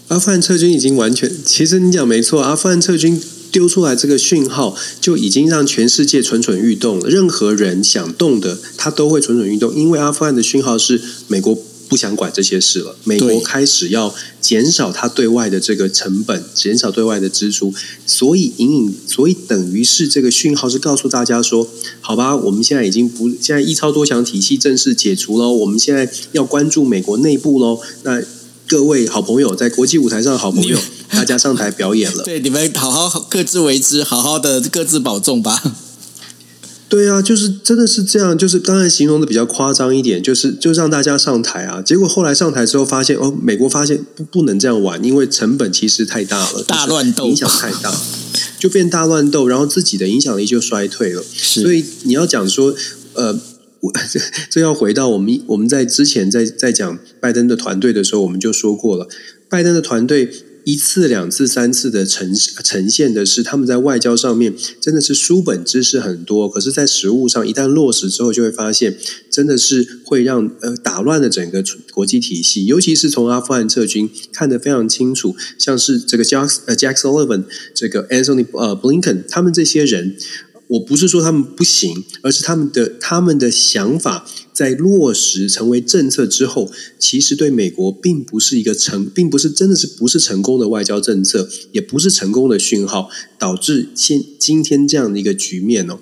阿富汗撤军已经完全，其实你讲没错，阿富汗撤军丢出来这个讯号就已经让全世界蠢蠢欲动了。任何人想动的，他都会蠢蠢欲动，因为阿富汗的讯号是美国。不想管这些事了。美国开始要减少它对外的这个成本，减少对外的支出，所以隐隐，所以等于是这个讯号是告诉大家说：好吧，我们现在已经不，现在一超多强体系正式解除了，我们现在要关注美国内部喽。那各位好朋友，在国际舞台上的好朋友，大家上台表演了。对，你们好好各自为之，好好的各自保重吧。对啊，就是真的是这样，就是当然形容的比较夸张一点，就是就让大家上台啊。结果后来上台之后发现，哦，美国发现不不能这样玩，因为成本其实太大了，大乱斗影响太大。就变大乱斗，然后自己的影响力就衰退了。所以你要讲说，呃，这 这要回到我们我们在之前在在讲拜登的团队的时候，我们就说过了，拜登的团队。一次、两次、三次的呈呈现的是，他们在外交上面真的是书本知识很多，可是，在实物上一旦落实之后，就会发现真的是会让呃打乱了整个国际体系。尤其是从阿富汗撤军看得非常清楚，像是这个 Jack 呃 Jack Sullivan、这个 Anthony 呃 Blinken 他们这些人。我不是说他们不行，而是他们的他们的想法在落实成为政策之后，其实对美国并不是一个成，并不是真的是不是成功的外交政策，也不是成功的讯号，导致现今天这样的一个局面哦。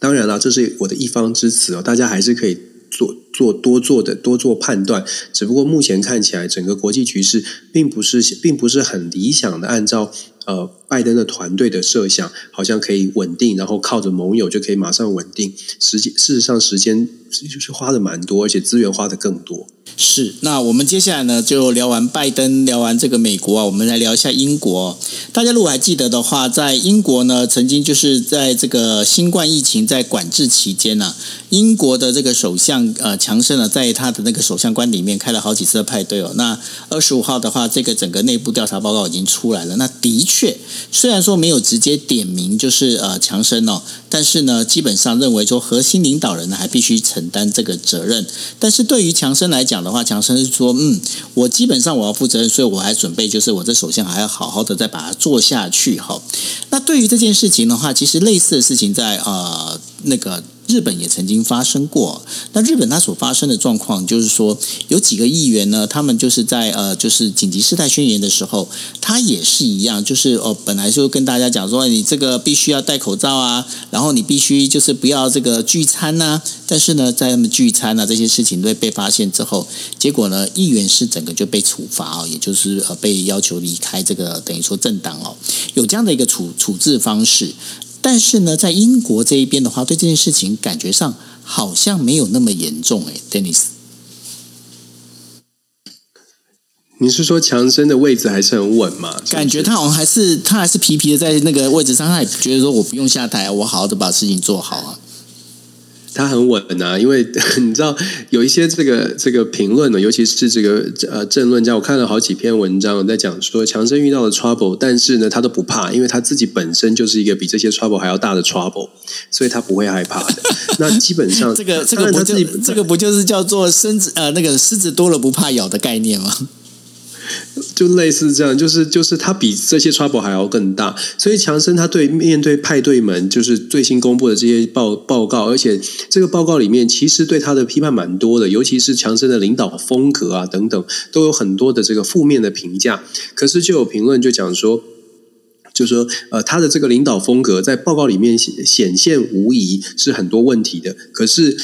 当然了，这是我的一方之词哦，大家还是可以做做多做的多做判断。只不过目前看起来，整个国际局势并不是并不是很理想的，按照。呃，拜登的团队的设想好像可以稳定，然后靠着盟友就可以马上稳定。实际事实上，时间就是花的蛮多，而且资源花的更多。是，那我们接下来呢，就聊完拜登，聊完这个美国啊，我们来聊一下英国。大家如果还记得的话，在英国呢，曾经就是在这个新冠疫情在管制期间呢，英国的这个首相呃强生呢，在他的那个首相官里面开了好几次的派对哦。那二十五号的话，这个整个内部调查报告已经出来了。那的确，虽然说没有直接点名就是呃强生哦，但是呢，基本上认为说核心领导人呢还必须承担这个责任。但是对于强生来讲，的话，强生是说，嗯，我基本上我要负责任，所以我还准备，就是我这首先还要好好的再把它做下去。哈，那对于这件事情的话，其实类似的事情在呃那个。日本也曾经发生过，那日本它所发生的状况就是说，有几个议员呢，他们就是在呃，就是紧急事态宣言的时候，他也是一样，就是哦，本来就跟大家讲说，你这个必须要戴口罩啊，然后你必须就是不要这个聚餐呐，但是呢，在他们聚餐啊这些事情都被发现之后，结果呢，议员是整个就被处罚哦，也就是呃被要求离开这个等于说政党哦，有这样的一个处处置方式。但是呢，在英国这一边的话，对这件事情感觉上好像没有那么严重哎，Dennis。你是说强生的位置还是很稳吗？感觉他好像还是他还是皮皮的在那个位置上，他也觉得说我不用下台，我好好的把事情做好啊。他很稳啊，因为 你知道有一些这个这个评论呢，尤其是这个呃政论家，我看了好几篇文章在讲说强生遇到了 trouble，但是呢他都不怕，因为他自己本身就是一个比这些 trouble 还要大的 trouble，所以他不会害怕的。那基本上这个这个不就这个不就是叫做狮子呃那个狮子多了不怕咬的概念吗？就类似这样，就是就是他比这些 trouble 还要更大，所以强生他对面对派对们，就是最新公布的这些报报告，而且这个报告里面其实对他的批判蛮多的，尤其是强生的领导风格啊等等，都有很多的这个负面的评价。可是就有评论就讲说，就说呃他的这个领导风格在报告里面显显现无疑是很多问题的，可是。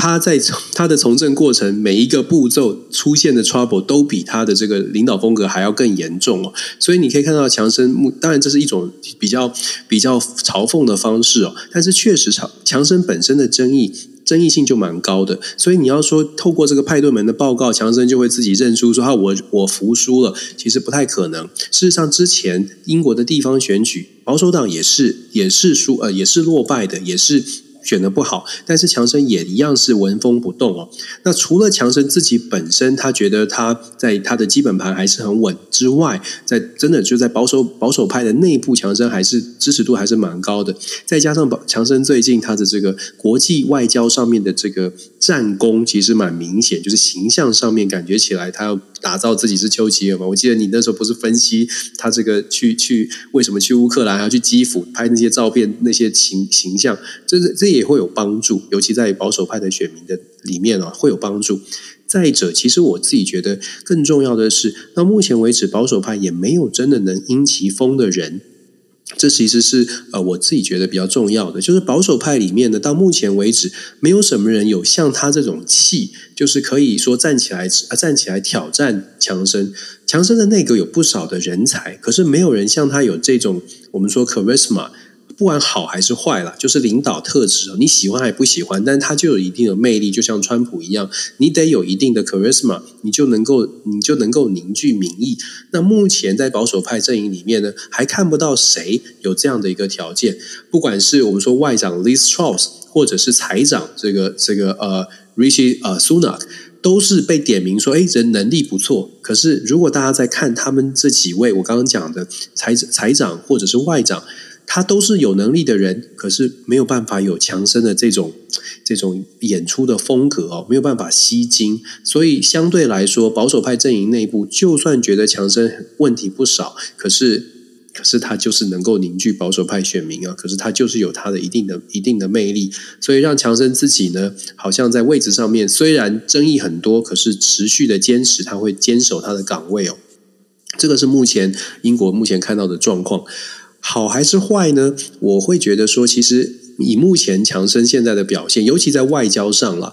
他在他的从政过程每一个步骤出现的 trouble 都比他的这个领导风格还要更严重哦，所以你可以看到强生，当然这是一种比较比较嘲讽的方式哦，但是确实强强生本身的争议争议性就蛮高的，所以你要说透过这个派对门的报告，强生就会自己认输说啊我我服输了，其实不太可能。事实上，之前英国的地方选举，保守党也是也是输呃也是落败的，也是。选的不好，但是强生也一样是纹风不动哦。那除了强生自己本身，他觉得他在他的基本盘还是很稳之外，在真的就在保守保守派的内部，强生还是支持度还是蛮高的。再加上强生最近他的这个国际外交上面的这个战功，其实蛮明显，就是形象上面感觉起来他要。打造自己是丘吉尔嘛？我记得你那时候不是分析他这个去去为什么去乌克兰还要去基辅拍那些照片那些形形象，这这也会有帮助，尤其在保守派的选民的里面啊会有帮助。再者，其实我自己觉得更重要的是，到目前为止保守派也没有真的能因其风的人。这其实是呃，我自己觉得比较重要的，就是保守派里面呢，到目前为止，没有什么人有像他这种气，就是可以说站起来啊，站起来挑战强生。强生的内阁有不少的人才，可是没有人像他有这种我们说 charisma 不管好还是坏啦，就是领导特质，你喜欢还不喜欢，但是他就有一定的魅力，就像川普一样，你得有一定的 charisma，你就能够你就能够凝聚民意。那目前在保守派阵营里面呢，还看不到谁有这样的一个条件，不管是我们说外长 Liz Truss，或者是财长这个这个呃 Rishi 呃 Sunak。都是被点名说，哎，人能力不错。可是如果大家在看他们这几位，我刚刚讲的财财长或者是外长，他都是有能力的人，可是没有办法有强生的这种这种演出的风格哦，没有办法吸睛。所以相对来说，保守派阵营内部就算觉得强生问题不少，可是。可是他就是能够凝聚保守派选民啊，可是他就是有他的一定的一定的魅力，所以让强生自己呢，好像在位置上面虽然争议很多，可是持续的坚持他会坚守他的岗位哦。这个是目前英国目前看到的状况，好还是坏呢？我会觉得说，其实以目前强生现在的表现，尤其在外交上了。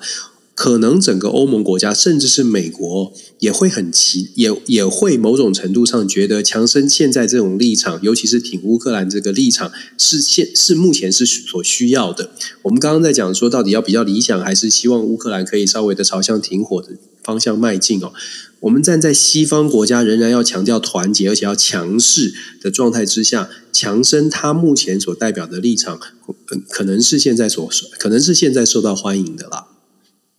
可能整个欧盟国家，甚至是美国，也会很奇，也也会某种程度上觉得强生现在这种立场，尤其是挺乌克兰这个立场，是现是目前是所需要的。我们刚刚在讲说，到底要比较理想，还是希望乌克兰可以稍微的朝向停火的方向迈进哦？我们站在西方国家仍然要强调团结，而且要强势的状态之下，强生他目前所代表的立场，可能是现在所可能是现在受到欢迎的啦。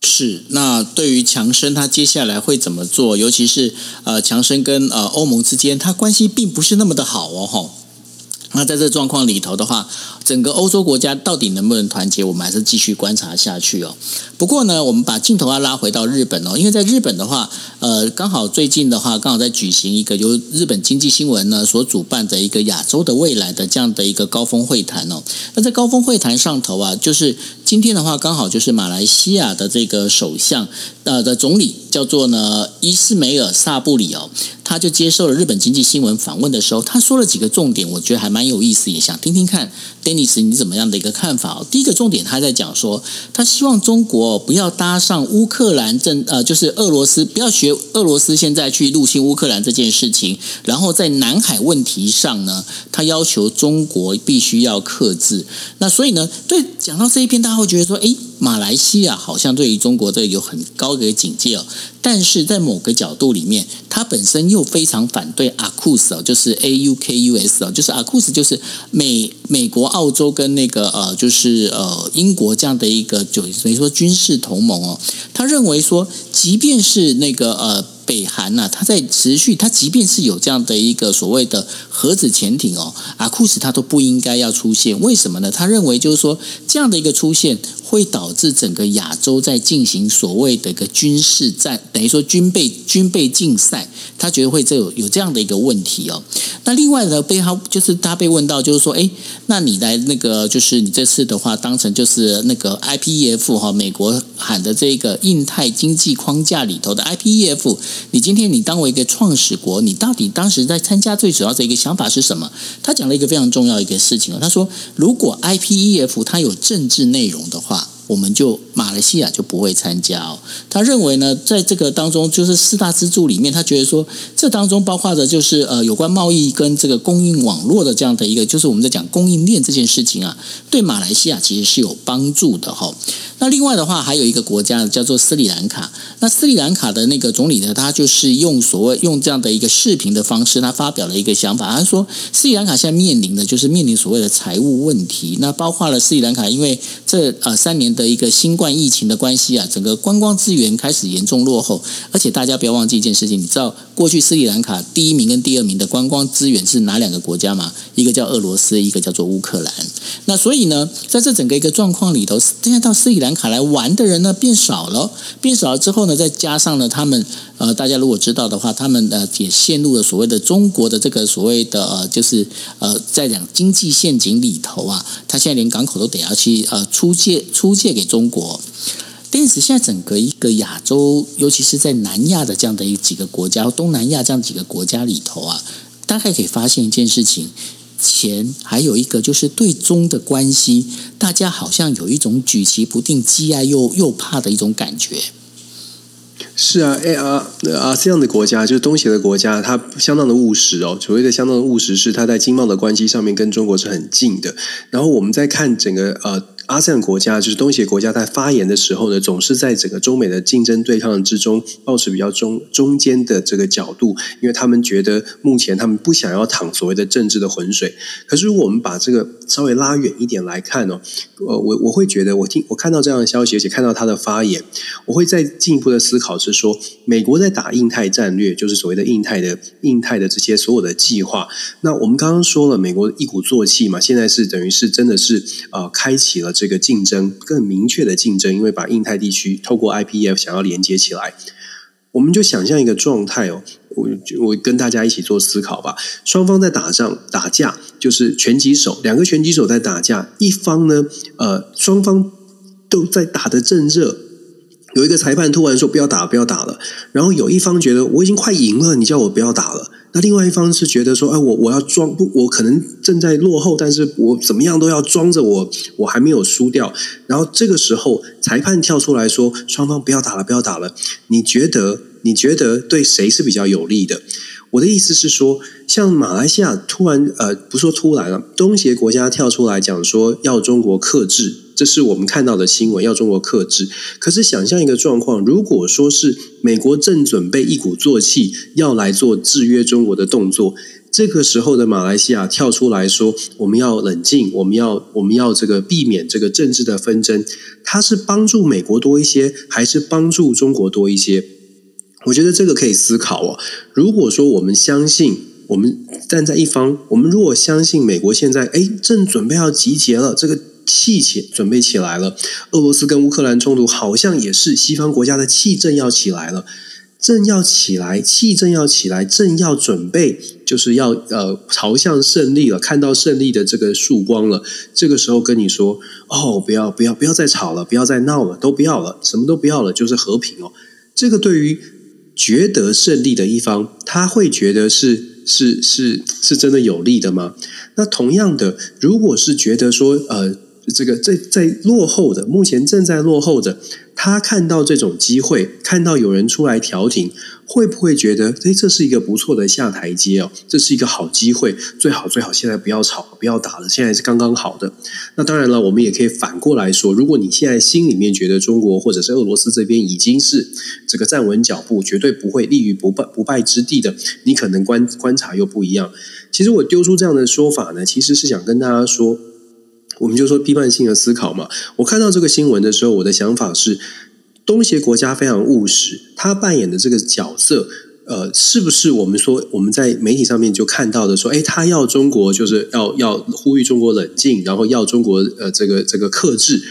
是，那对于强生他接下来会怎么做？尤其是呃，强生跟呃欧盟之间，他关系并不是那么的好哦，吼。那在这状况里头的话，整个欧洲国家到底能不能团结，我们还是继续观察下去哦。不过呢，我们把镜头要拉回到日本哦，因为在日本的话，呃，刚好最近的话，刚好在举行一个由日本经济新闻呢所主办的一个亚洲的未来的这样的一个高峰会谈哦。那在高峰会谈上头啊，就是今天的话，刚好就是马来西亚的这个首相呃的总理叫做呢伊斯梅尔萨布里哦。他就接受了日本经济新闻访问的时候，他说了几个重点，我觉得还蛮有意思，也想听听看历史你怎么样的一个看法？第一个重点，他在讲说，他希望中国不要搭上乌克兰政，呃，就是俄罗斯不要学俄罗斯现在去入侵乌克兰这件事情，然后在南海问题上呢，他要求中国必须要克制。那所以呢，对讲到这一篇，大家会觉得说，哎。马来西亚好像对于中国这有很高的警戒哦，但是在某个角度里面，它本身又非常反对阿库斯哦，就是 A U K U S 哦，就是阿库斯就是美美国、澳洲跟那个呃，就是呃英国这样的一个就等于说军事同盟哦，他认为说，即便是那个呃。北韩呐，它在持续，它即便是有这样的一个所谓的核子潜艇哦，阿库斯它都不应该要出现。为什么呢？他认为就是说，这样的一个出现会导致整个亚洲在进行所谓的一个军事战，等于说军备军备竞赛。他觉得会这有有这样的一个问题哦。那另外呢，被他就是他被问到，就是说，哎，那你来那个就是你这次的话，当成就是那个 IPEF 哈，美国喊的这个印太经济框架里头的 IPEF。你今天你当为一个创始国，你到底当时在参加最主要的一个想法是什么？他讲了一个非常重要一个事情，他说如果 IPEF 它有政治内容的话。我们就马来西亚就不会参加哦。他认为呢，在这个当中，就是四大支柱里面，他觉得说，这当中包括的就是呃，有关贸易跟这个供应网络的这样的一个，就是我们在讲供应链这件事情啊，对马来西亚其实是有帮助的哈。那另外的话，还有一个国家叫做斯里兰卡。那斯里兰卡的那个总理呢，他就是用所谓用这样的一个视频的方式，他发表了一个想法，他说斯里兰卡现在面临的就是面临所谓的财务问题。那包括了斯里兰卡，因为这呃三年。的一个新冠疫情的关系啊，整个观光资源开始严重落后，而且大家不要忘记一件事情，你知道过去斯里兰卡第一名跟第二名的观光资源是哪两个国家吗？一个叫俄罗斯，一个叫做乌克兰。那所以呢，在这整个一个状况里头，现在到斯里兰卡来玩的人呢变少了，变少了之后呢，再加上呢，他们呃，大家如果知道的话，他们呃也陷入了所谓的中国的这个所谓的呃，就是呃，在讲经济陷阱里头啊，他现在连港口都得要去呃出借出。借给中国，因此现在整个一个亚洲，尤其是在南亚的这样的一几个国家，东南亚这样几个国家里头啊，大概可以发现一件事情：钱还有一个就是对中的关系，大家好像有一种举棋不定、既爱又又怕的一种感觉。是啊，哎啊啊这样的国家就是东协的国家，它相当的务实哦。所谓的相当的务实，是它在经贸的关系上面跟中国是很近的。然后我们再看整个呃。阿塞国家就是东协国家，在发言的时候呢，总是在整个中美的竞争对抗之中，保持比较中中间的这个角度，因为他们觉得目前他们不想要淌所谓的政治的浑水。可是如果我们把这个稍微拉远一点来看哦，呃，我我会觉得，我听我看到这样的消息，而且看到他的发言，我会再进一步的思考是说，美国在打印太战略，就是所谓的印太的印太的这些所有的计划。那我们刚刚说了，美国一鼓作气嘛，现在是等于是真的是呃，开启了。这个竞争更明确的竞争，因为把印太地区透过 IPF 想要连接起来，我们就想象一个状态哦，我我跟大家一起做思考吧。双方在打仗打架，就是拳击手，两个拳击手在打架，一方呢，呃，双方都在打的正热，有一个裁判突然说不要打，不要打了，然后有一方觉得我已经快赢了，你叫我不要打了。那另外一方是觉得说，哎，我我要装不，我可能正在落后，但是我怎么样都要装着我，我还没有输掉。然后这个时候，裁判跳出来说，双方不要打了，不要打了。你觉得，你觉得对谁是比较有利的？我的意思是说，像马来西亚突然，呃，不说突然了，东协国家跳出来讲说要中国克制。这是我们看到的新闻，要中国克制。可是想象一个状况，如果说是美国正准备一鼓作气要来做制约中国的动作，这个时候的马来西亚跳出来说我们要冷静，我们要我们要这个避免这个政治的纷争，它是帮助美国多一些，还是帮助中国多一些？我觉得这个可以思考哦。如果说我们相信，我们站在一方，我们如果相信美国现在哎正准备要集结了，这个。气起准备起来了，俄罗斯跟乌克兰冲突好像也是西方国家的气正要起来了，正要起来，气正要起来，正要准备，就是要呃朝向胜利了，看到胜利的这个曙光了。这个时候跟你说，哦，不要不要不要再吵了，不要再闹了，都不要了，什么都不要了，就是和平哦。这个对于觉得胜利的一方，他会觉得是。是是是真的有利的吗？那同样的，如果是觉得说，呃。这个在在落后的，目前正在落后的，他看到这种机会，看到有人出来调停，会不会觉得，哎，这是一个不错的下台阶哦，这是一个好机会，最好最好现在不要吵，不要打了，现在是刚刚好的。那当然了，我们也可以反过来说，如果你现在心里面觉得中国或者是俄罗斯这边已经是这个站稳脚步，绝对不会立于不败不败之地的，你可能观观察又不一样。其实我丢出这样的说法呢，其实是想跟大家说。我们就说批判性的思考嘛。我看到这个新闻的时候，我的想法是，东协国家非常务实，他扮演的这个角色，呃，是不是我们说我们在媒体上面就看到的说，哎，他要中国就是要要呼吁中国冷静，然后要中国呃这个这个克制，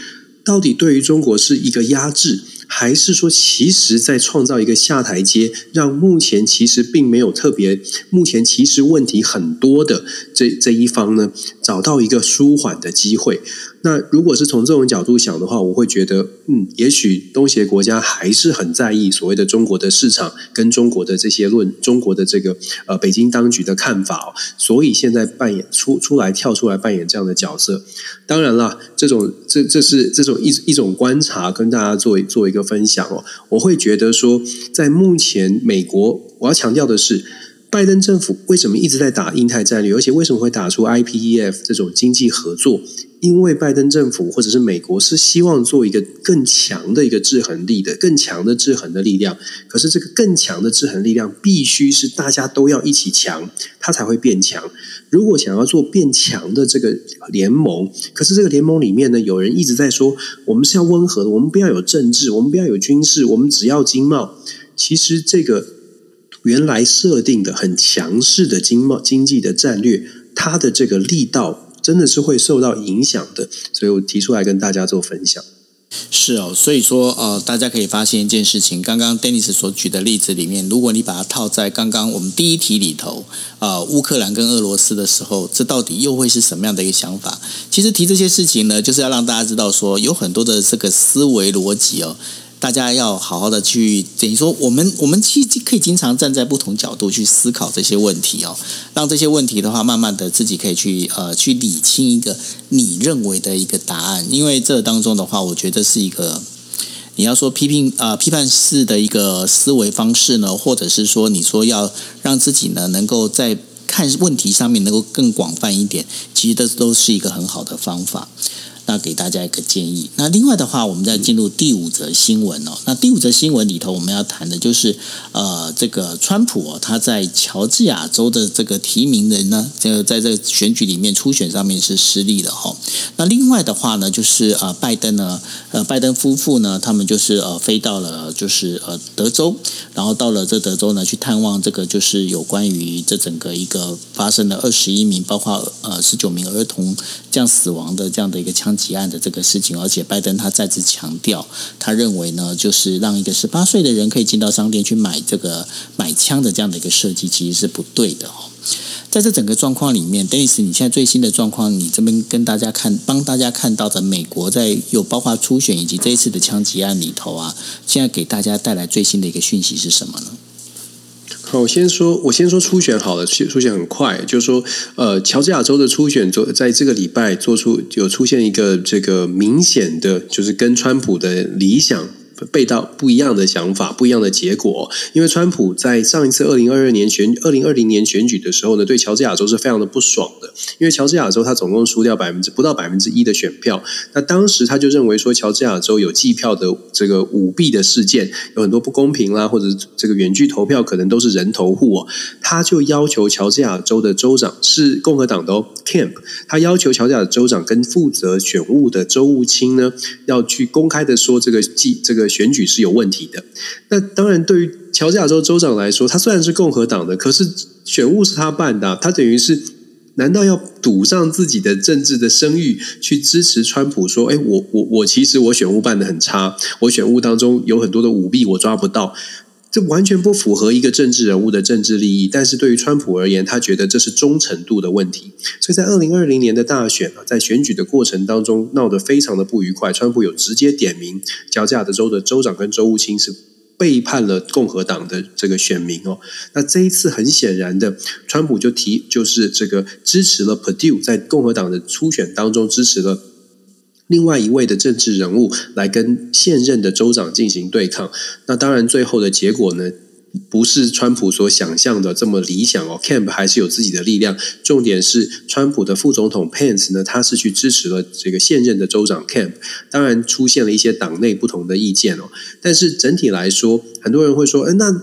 到底对于中国是一个压制？还是说，其实在创造一个下台阶，让目前其实并没有特别，目前其实问题很多的这这一方呢，找到一个舒缓的机会。那如果是从这种角度想的话，我会觉得，嗯，也许东协国家还是很在意所谓的中国的市场跟中国的这些论，中国的这个呃北京当局的看法，所以现在扮演出出来跳出来扮演这样的角色。当然了，这种这这是这种一一种观察，跟大家做做一个分享哦。我会觉得说，在目前美国，我要强调的是。拜登政府为什么一直在打印太战略，而且为什么会打出 IPEF 这种经济合作？因为拜登政府或者是美国是希望做一个更强的一个制衡力的、更强的制衡的力量。可是这个更强的制衡力量必须是大家都要一起强，它才会变强。如果想要做变强的这个联盟，可是这个联盟里面呢，有人一直在说，我们是要温和的，我们不要有政治，我们不要有军事，我们只要经贸。其实这个。原来设定的很强势的经贸经济的战略，它的这个力道真的是会受到影响的，所以我提出来跟大家做分享。是哦，所以说呃，大家可以发现一件事情，刚刚 Dennis 所举的例子里面，如果你把它套在刚刚我们第一题里头，啊，乌克兰跟俄罗斯的时候，这到底又会是什么样的一个想法？其实提这些事情呢，就是要让大家知道说，有很多的这个思维逻辑哦。大家要好好的去等于说，我们我们其实可以经常站在不同角度去思考这些问题哦，让这些问题的话，慢慢的自己可以去呃去理清一个你认为的一个答案。因为这当中的话，我觉得是一个你要说批评啊批判式的一个思维方式呢，或者是说你说要让自己呢能够在看问题上面能够更广泛一点，其实这都是一个很好的方法。那给大家一个建议。那另外的话，我们再进入第五则新闻哦。那第五则新闻里头，我们要谈的就是呃，这个川普哦，他在乔治亚州的这个提名人呢，这个在这个选举里面初选上面是失利的哈。那另外的话呢，就是呃，拜登呢，呃，拜登夫妇呢，他们就是呃，飞到了就是呃德州，然后到了这德州呢，去探望这个就是有关于这整个一个发生了二十一名，包括呃十九名儿童这样死亡的这样的一个枪。提案的这个事情，而且拜登他再次强调，他认为呢，就是让一个十八岁的人可以进到商店去买这个买枪的这样的一个设计，其实是不对的哦。在这整个状况里面，Dennis，你现在最新的状况，你这边跟大家看，帮大家看到的美国在有包括初选以及这一次的枪击案里头啊，现在给大家带来最新的一个讯息是什么呢？我先说，我先说初选好了，初选很快，就是说，呃，乔治亚州的初选做在这个礼拜做出有出现一个这个明显的就是跟川普的理想。背到不一样的想法，不一样的结果。因为川普在上一次二零二二年选二零二零年选举的时候呢，对乔治亚州是非常的不爽的。因为乔治亚州他总共输掉百分之不到百分之一的选票，那当时他就认为说乔治亚州有计票的这个舞弊的事件，有很多不公平啦，或者这个远距投票可能都是人头户哦。他就要求乔治亚州的州长是共和党的 Camp，他要求乔治亚州长跟负责选务的州务卿呢，要去公开的说这个计这个。选举是有问题的。那当然，对于乔治亚州州长来说，他虽然是共和党的，可是选务是他办的，他等于是难道要赌上自己的政治的声誉去支持川普？说，哎，我我我其实我选务办的很差，我选务当中有很多的舞弊，我抓不到。这完全不符合一个政治人物的政治利益，但是对于川普而言，他觉得这是忠诚度的问题。所以在二零二零年的大选啊，在选举的过程当中闹得非常的不愉快。川普有直接点名乔治亚州的州长跟州务卿是背叛了共和党的这个选民哦。那这一次很显然的，川普就提就是这个支持了 Purdue 在共和党的初选当中支持了。另外一位的政治人物来跟现任的州长进行对抗，那当然最后的结果呢，不是川普所想象的这么理想哦。Camp 还是有自己的力量，重点是川普的副总统 Pence 呢，他是去支持了这个现任的州长 Camp，当然出现了一些党内不同的意见哦。但是整体来说，很多人会说，哎，那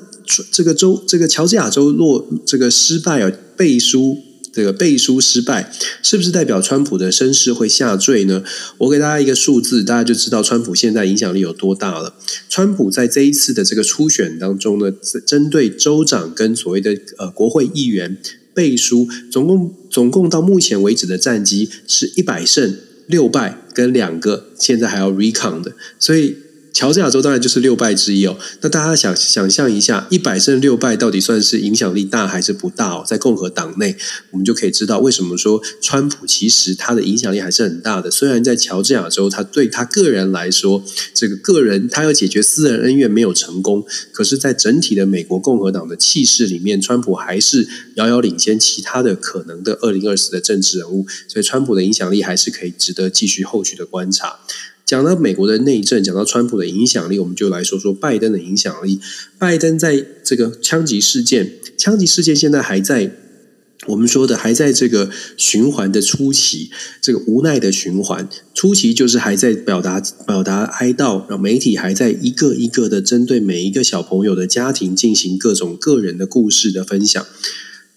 这个州这个乔治亚州落这个失败啊，背书。这个背书失败，是不是代表川普的声势会下坠呢？我给大家一个数字，大家就知道川普现在影响力有多大了。川普在这一次的这个初选当中呢，针对州长跟所谓的呃国会议员背书，总共总共到目前为止的战绩是一百胜六败跟两个，现在还要 recount，所以。乔治亚州当然就是六败之一哦。那大家想想象一下，一百胜六败到底算是影响力大还是不大哦？在共和党内，我们就可以知道为什么说川普其实他的影响力还是很大的。虽然在乔治亚州，他对他个人来说，这个个人他要解决私人恩怨没有成功，可是，在整体的美国共和党的气势里面，川普还是遥遥领先其他的可能的二零二四的政治人物。所以，川普的影响力还是可以值得继续后续的观察。讲到美国的内政，讲到川普的影响力，我们就来说说拜登的影响力。拜登在这个枪击事件，枪击事件现在还在我们说的还在这个循环的初期，这个无奈的循环初期就是还在表达表达哀悼，让媒体还在一个一个的针对每一个小朋友的家庭进行各种个人的故事的分享。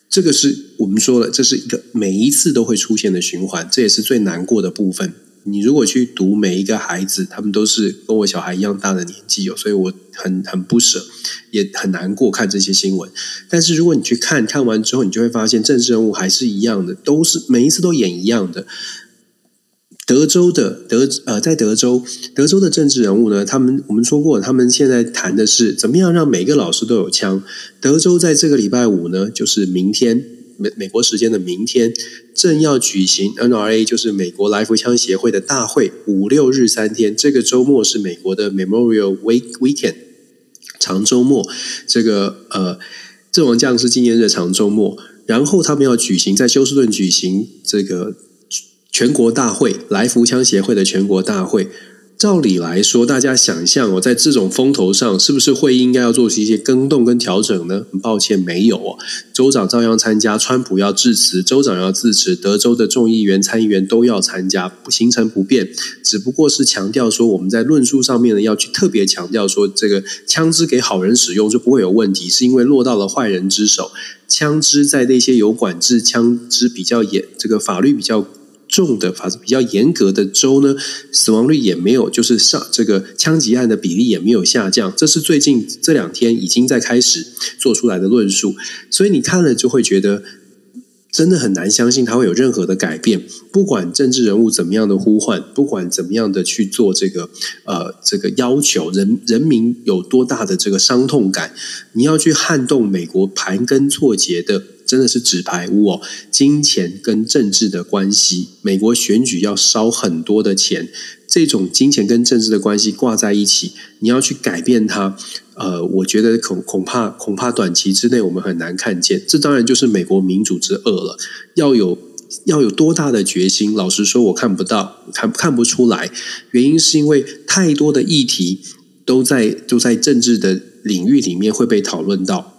这个是我们说了，这是一个每一次都会出现的循环，这也是最难过的部分。你如果去读每一个孩子，他们都是跟我小孩一样大的年纪哦，所以我很很不舍，也很难过看这些新闻。但是如果你去看看完之后，你就会发现政治人物还是一样的，都是每一次都演一样的。德州的德呃，在德州，德州的政治人物呢，他们我们说过，他们现在谈的是怎么样让每个老师都有枪。德州在这个礼拜五呢，就是明天。美美国时间的明天，正要举行 NRA，就是美国来福枪协会的大会，五六日三天。这个周末是美国的 Memorial Week Weekend 长周末，这个呃阵亡将士纪念日长周末。然后他们要举行在休斯顿举行这个全国大会，来福枪协会的全国大会。照理来说，大家想象哦，在这种风头上，是不是会应该要做出一些更动跟调整呢？很抱歉，没有哦。州长照样参加，川普要致辞，州长要致辞，德州的众议员、参议员都要参加，不行程不变，只不过是强调说，我们在论述上面呢，要去特别强调说，这个枪支给好人使用就不会有问题，是因为落到了坏人之手。枪支在那些有管制枪支比较严，这个法律比较。重的法比较严格的州呢，死亡率也没有，就是上这个枪击案的比例也没有下降。这是最近这两天已经在开始做出来的论述，所以你看了就会觉得真的很难相信它会有任何的改变。不管政治人物怎么样的呼唤，不管怎么样的去做这个呃这个要求，人人民有多大的这个伤痛感，你要去撼动美国盘根错节的。真的是纸牌屋哦，金钱跟政治的关系，美国选举要烧很多的钱，这种金钱跟政治的关系挂在一起，你要去改变它，呃，我觉得恐恐怕恐怕短期之内我们很难看见。这当然就是美国民主之恶了，要有要有多大的决心？老实说，我看不到，看看不出来。原因是因为太多的议题都在都在政治的领域里面会被讨论到。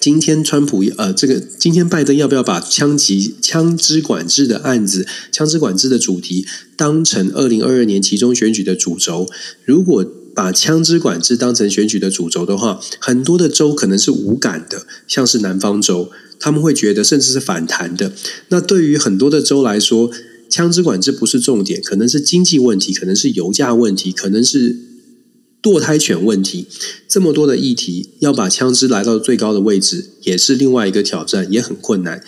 今天川普呃，这个今天拜登要不要把枪击枪支管制的案子、枪支管制的主题当成二零二二年其中选举的主轴？如果把枪支管制当成选举的主轴的话，很多的州可能是无感的，像是南方州，他们会觉得甚至是反弹的。那对于很多的州来说，枪支管制不是重点，可能是经济问题，可能是油价问题，可能是。堕胎权问题，这么多的议题，要把枪支来到最高的位置，也是另外一个挑战，也很困难。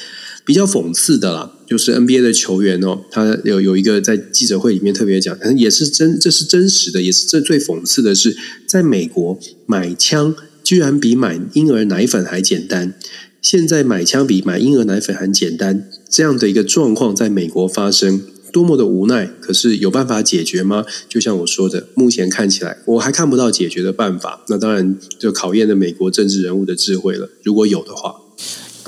比较讽刺的啦，就是 NBA 的球员哦，他有有一个在记者会里面特别讲，可能也是真，这是真实的，也是这最讽刺的是，在美国买枪居然比买婴儿奶粉还简单。现在买枪比买婴儿奶粉还简单，这样的一个状况在美国发生。多么的无奈，可是有办法解决吗？就像我说的，目前看起来我还看不到解决的办法。那当然就考验了美国政治人物的智慧了。如果有的话。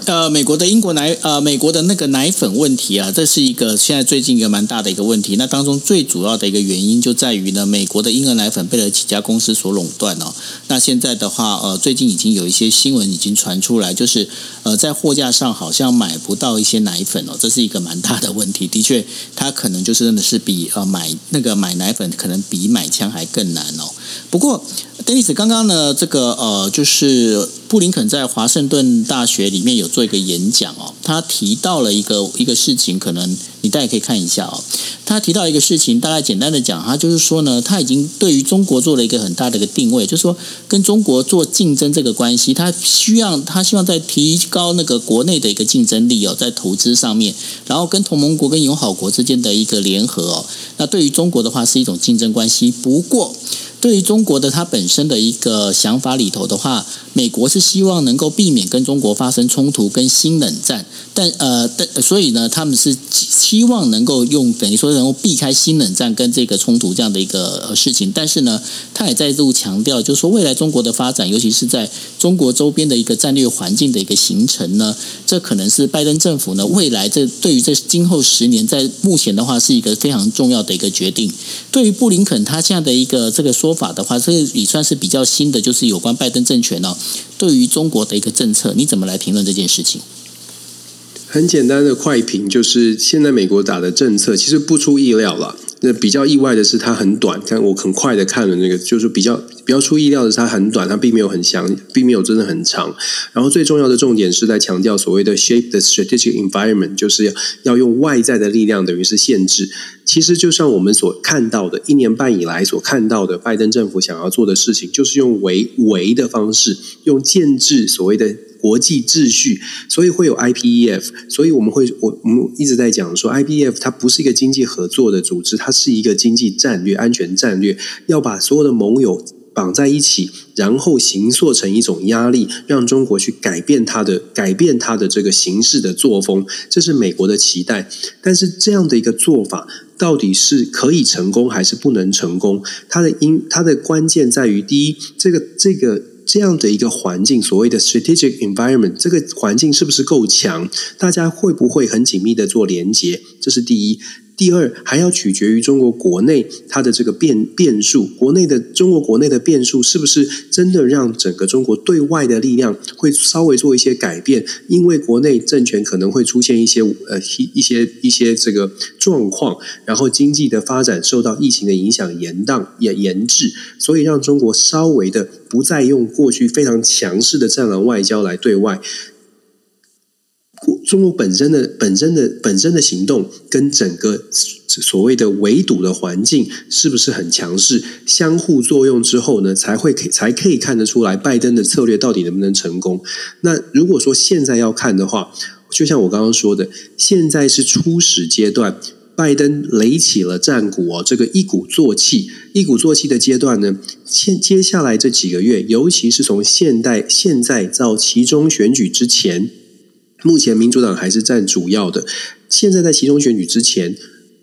呃，美国的英国奶呃，美国的那个奶粉问题啊，这是一个现在最近一个蛮大的一个问题。那当中最主要的一个原因就在于呢，美国的婴儿奶粉被了几家公司所垄断哦。那现在的话，呃，最近已经有一些新闻已经传出来，就是呃，在货架上好像买不到一些奶粉哦，这是一个蛮大的问题。的确，它可能就是真的是比呃买那个买奶粉可能比买枪还更难哦。不过。丹尼斯，刚刚呢，这个呃，就是布林肯在华盛顿大学里面有做一个演讲哦，他提到了一个一个事情，可能你大家可以看一下哦。他提到一个事情，大概简单的讲，他就是说呢，他已经对于中国做了一个很大的一个定位，就是说跟中国做竞争这个关系，他需要他希望在提高那个国内的一个竞争力哦，在投资上面，然后跟同盟国跟友好国之间的一个联合哦，那对于中国的话是一种竞争关系，不过。对于中国的它本身的一个想法里头的话，美国是希望能够避免跟中国发生冲突跟新冷战，但呃，但所以呢，他们是希望能够用等于说能够避开新冷战跟这个冲突这样的一个事情。但是呢，他也再度强调，就是说未来中国的发展，尤其是在中国周边的一个战略环境的一个形成呢，这可能是拜登政府呢未来这对于这今后十年在目前的话是一个非常重要的一个决定。对于布林肯他这样的一个这个说。说法的话，这也算是比较新的，就是有关拜登政权呢，对于中国的一个政策，你怎么来评论这件事情？很简单的快评，就是现在美国打的政策其实不出意料了。那比较意外的是，它很短。但我很快的看了那个，就是比较比较出意料的是，它很短，它并没有很详，并没有真的很长。然后最重要的重点是在强调所谓的 shape the strategic environment，就是要要用外在的力量，等于是限制。其实就像我们所看到的，一年半以来所看到的，拜登政府想要做的事情，就是用围围的方式，用建制所谓的。国际秩序，所以会有 IPEF，所以我们会我我们一直在讲说，IPEF 它不是一个经济合作的组织，它是一个经济战略、安全战略，要把所有的盟友绑在一起，然后形塑成一种压力，让中国去改变它的改变它的这个形式的作风，这是美国的期待。但是这样的一个做法，到底是可以成功还是不能成功？它的因它的关键在于，第一，这个这个。这样的一个环境，所谓的 strategic environment，这个环境是不是够强？大家会不会很紧密的做连接？这是第一。第二，还要取决于中国国内它的这个变变数，国内的中国国内的变数是不是真的让整个中国对外的力量会稍微做一些改变？因为国内政权可能会出现一些呃一一些一些这个状况，然后经济的发展受到疫情的影响延宕也延滞，所以让中国稍微的不再用过去非常强势的战狼外交来对外。中国本身的本身的本身的行动跟整个所谓的围堵的环境是不是很强势？相互作用之后呢，才会可才可以看得出来拜登的策略到底能不能成功。那如果说现在要看的话，就像我刚刚说的，现在是初始阶段，拜登垒起了战鼓哦，这个一鼓作气，一鼓作气的阶段呢，现接下来这几个月，尤其是从现代现在到其中选举之前。目前民主党还是占主要的。现在在其中选举之前，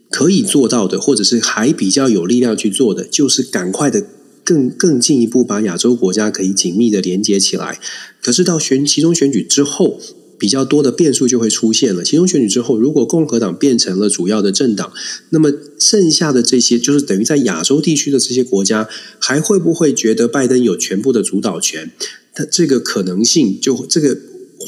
可以做到的，或者是还比较有力量去做的，就是赶快的更更进一步把亚洲国家可以紧密的连接起来。可是到选其中选举之后，比较多的变数就会出现了。其中选举之后，如果共和党变成了主要的政党，那么剩下的这些，就是等于在亚洲地区的这些国家，还会不会觉得拜登有全部的主导权？它这个可能性就这个。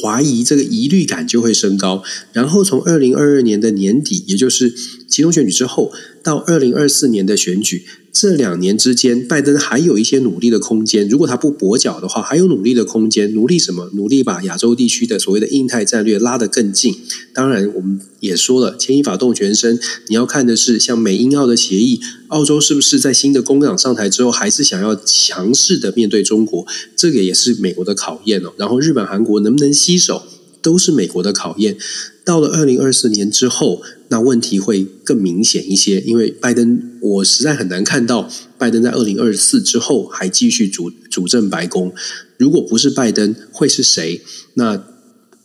怀疑这个疑虑感就会升高，然后从二零二二年的年底，也就是集中选举之后，到二零二四年的选举。这两年之间，拜登还有一些努力的空间。如果他不跛脚的话，还有努力的空间。努力什么？努力把亚洲地区的所谓的印太战略拉得更近。当然，我们也说了，牵一发动全身。你要看的是，像美英澳的协议，澳洲是不是在新的工党上台之后，还是想要强势的面对中国？这个也是美国的考验哦。然后，日本、韩国能不能吸手，都是美国的考验。到了二零二四年之后，那问题会更明显一些，因为拜登，我实在很难看到拜登在二零二四之后还继续主主政白宫。如果不是拜登，会是谁？那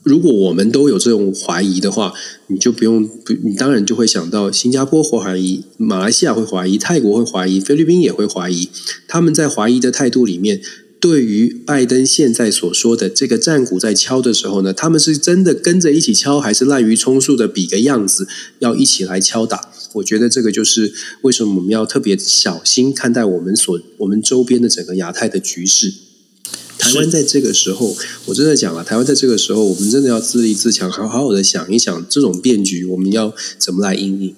如果我们都有这种怀疑的话，你就不用，你当然就会想到新加坡会怀疑，马来西亚会怀疑，泰国会怀疑，菲律宾也会怀疑。他们在怀疑的态度里面。对于拜登现在所说的这个战鼓在敲的时候呢，他们是真的跟着一起敲，还是滥竽充数的比个样子，要一起来敲打？我觉得这个就是为什么我们要特别小心看待我们所我们周边的整个亚太的局势。台湾在这个时候，我真的讲了，台湾在这个时候，我们真的要自立自强，好好好的想一想这种变局，我们要怎么来应应？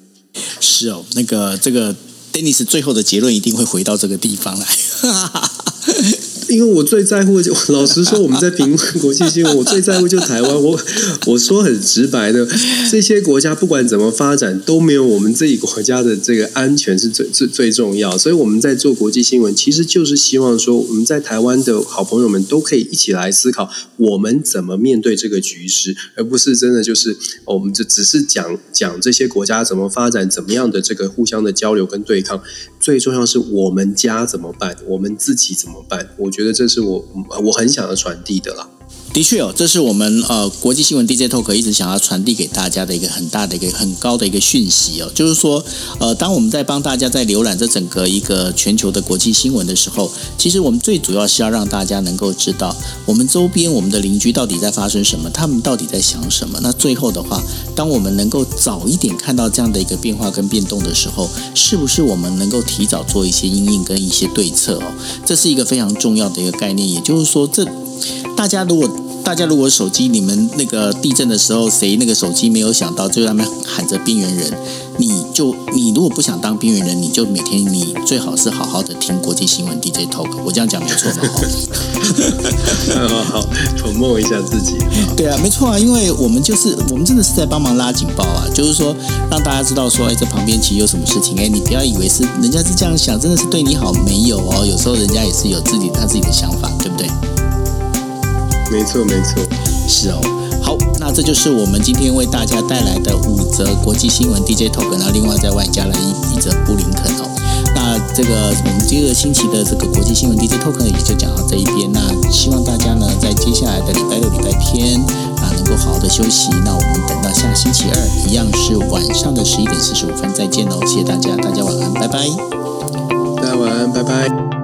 是哦，那个这个 Dennis 最后的结论一定会回到这个地方来。因为我最在乎，就 老实说，我们在评论 国际新闻，我最在乎就台湾。我我说很直白的，这些国家不管怎么发展，都没有我们自己国家的这个安全是最最最重要。所以我们在做国际新闻，其实就是希望说，我们在台湾的好朋友们都可以一起来思考，我们怎么面对这个局势，而不是真的就是我们就只是讲讲这些国家怎么发展，怎么样的这个互相的交流跟对抗。最重要是我们家怎么办，我们自己怎么办？我觉觉得这是我我很想要传递的啦。的确哦，这是我们呃国际新闻 DJ Talk 一直想要传递给大家的一个很大的一个很高的一个讯息哦，就是说呃，当我们在帮大家在浏览这整个一个全球的国际新闻的时候，其实我们最主要是要让大家能够知道我们周边我们的邻居到底在发生什么，他们到底在想什么。那最后的话，当我们能够早一点看到这样的一个变化跟变动的时候，是不是我们能够提早做一些应应跟一些对策哦？这是一个非常重要的一个概念，也就是说这。大家如果大家如果手机你们那个地震的时候，谁那个手机没有想到，就在那边喊着边缘人，你就你如果不想当边缘人，你就每天你最好是好好的听国际新闻 DJ talk。我这样讲没错吗？好 好抚摸一下自己。对啊，没错啊，因为我们就是我们真的是在帮忙拉警报啊，就是说让大家知道说，哎，这旁边其实有什么事情，哎，你不要以为是人家是这样想，真的是对你好，没有哦，有时候人家也是有自己他自己的想法，对不对？没错，没错，是哦。好，那这就是我们今天为大家带来的五则国际新闻 DJ talk，然后另外再外加了一一则布林肯哦。那这个我们这个星期的这个国际新闻 DJ talk 也就讲到这一边。那希望大家呢在接下来的礼拜六、礼拜天啊能够好好的休息。那我们等到下星期二一样是晚上的十一点四十五分再见喽。谢谢大家，大家晚安，拜拜。大家晚安，拜拜。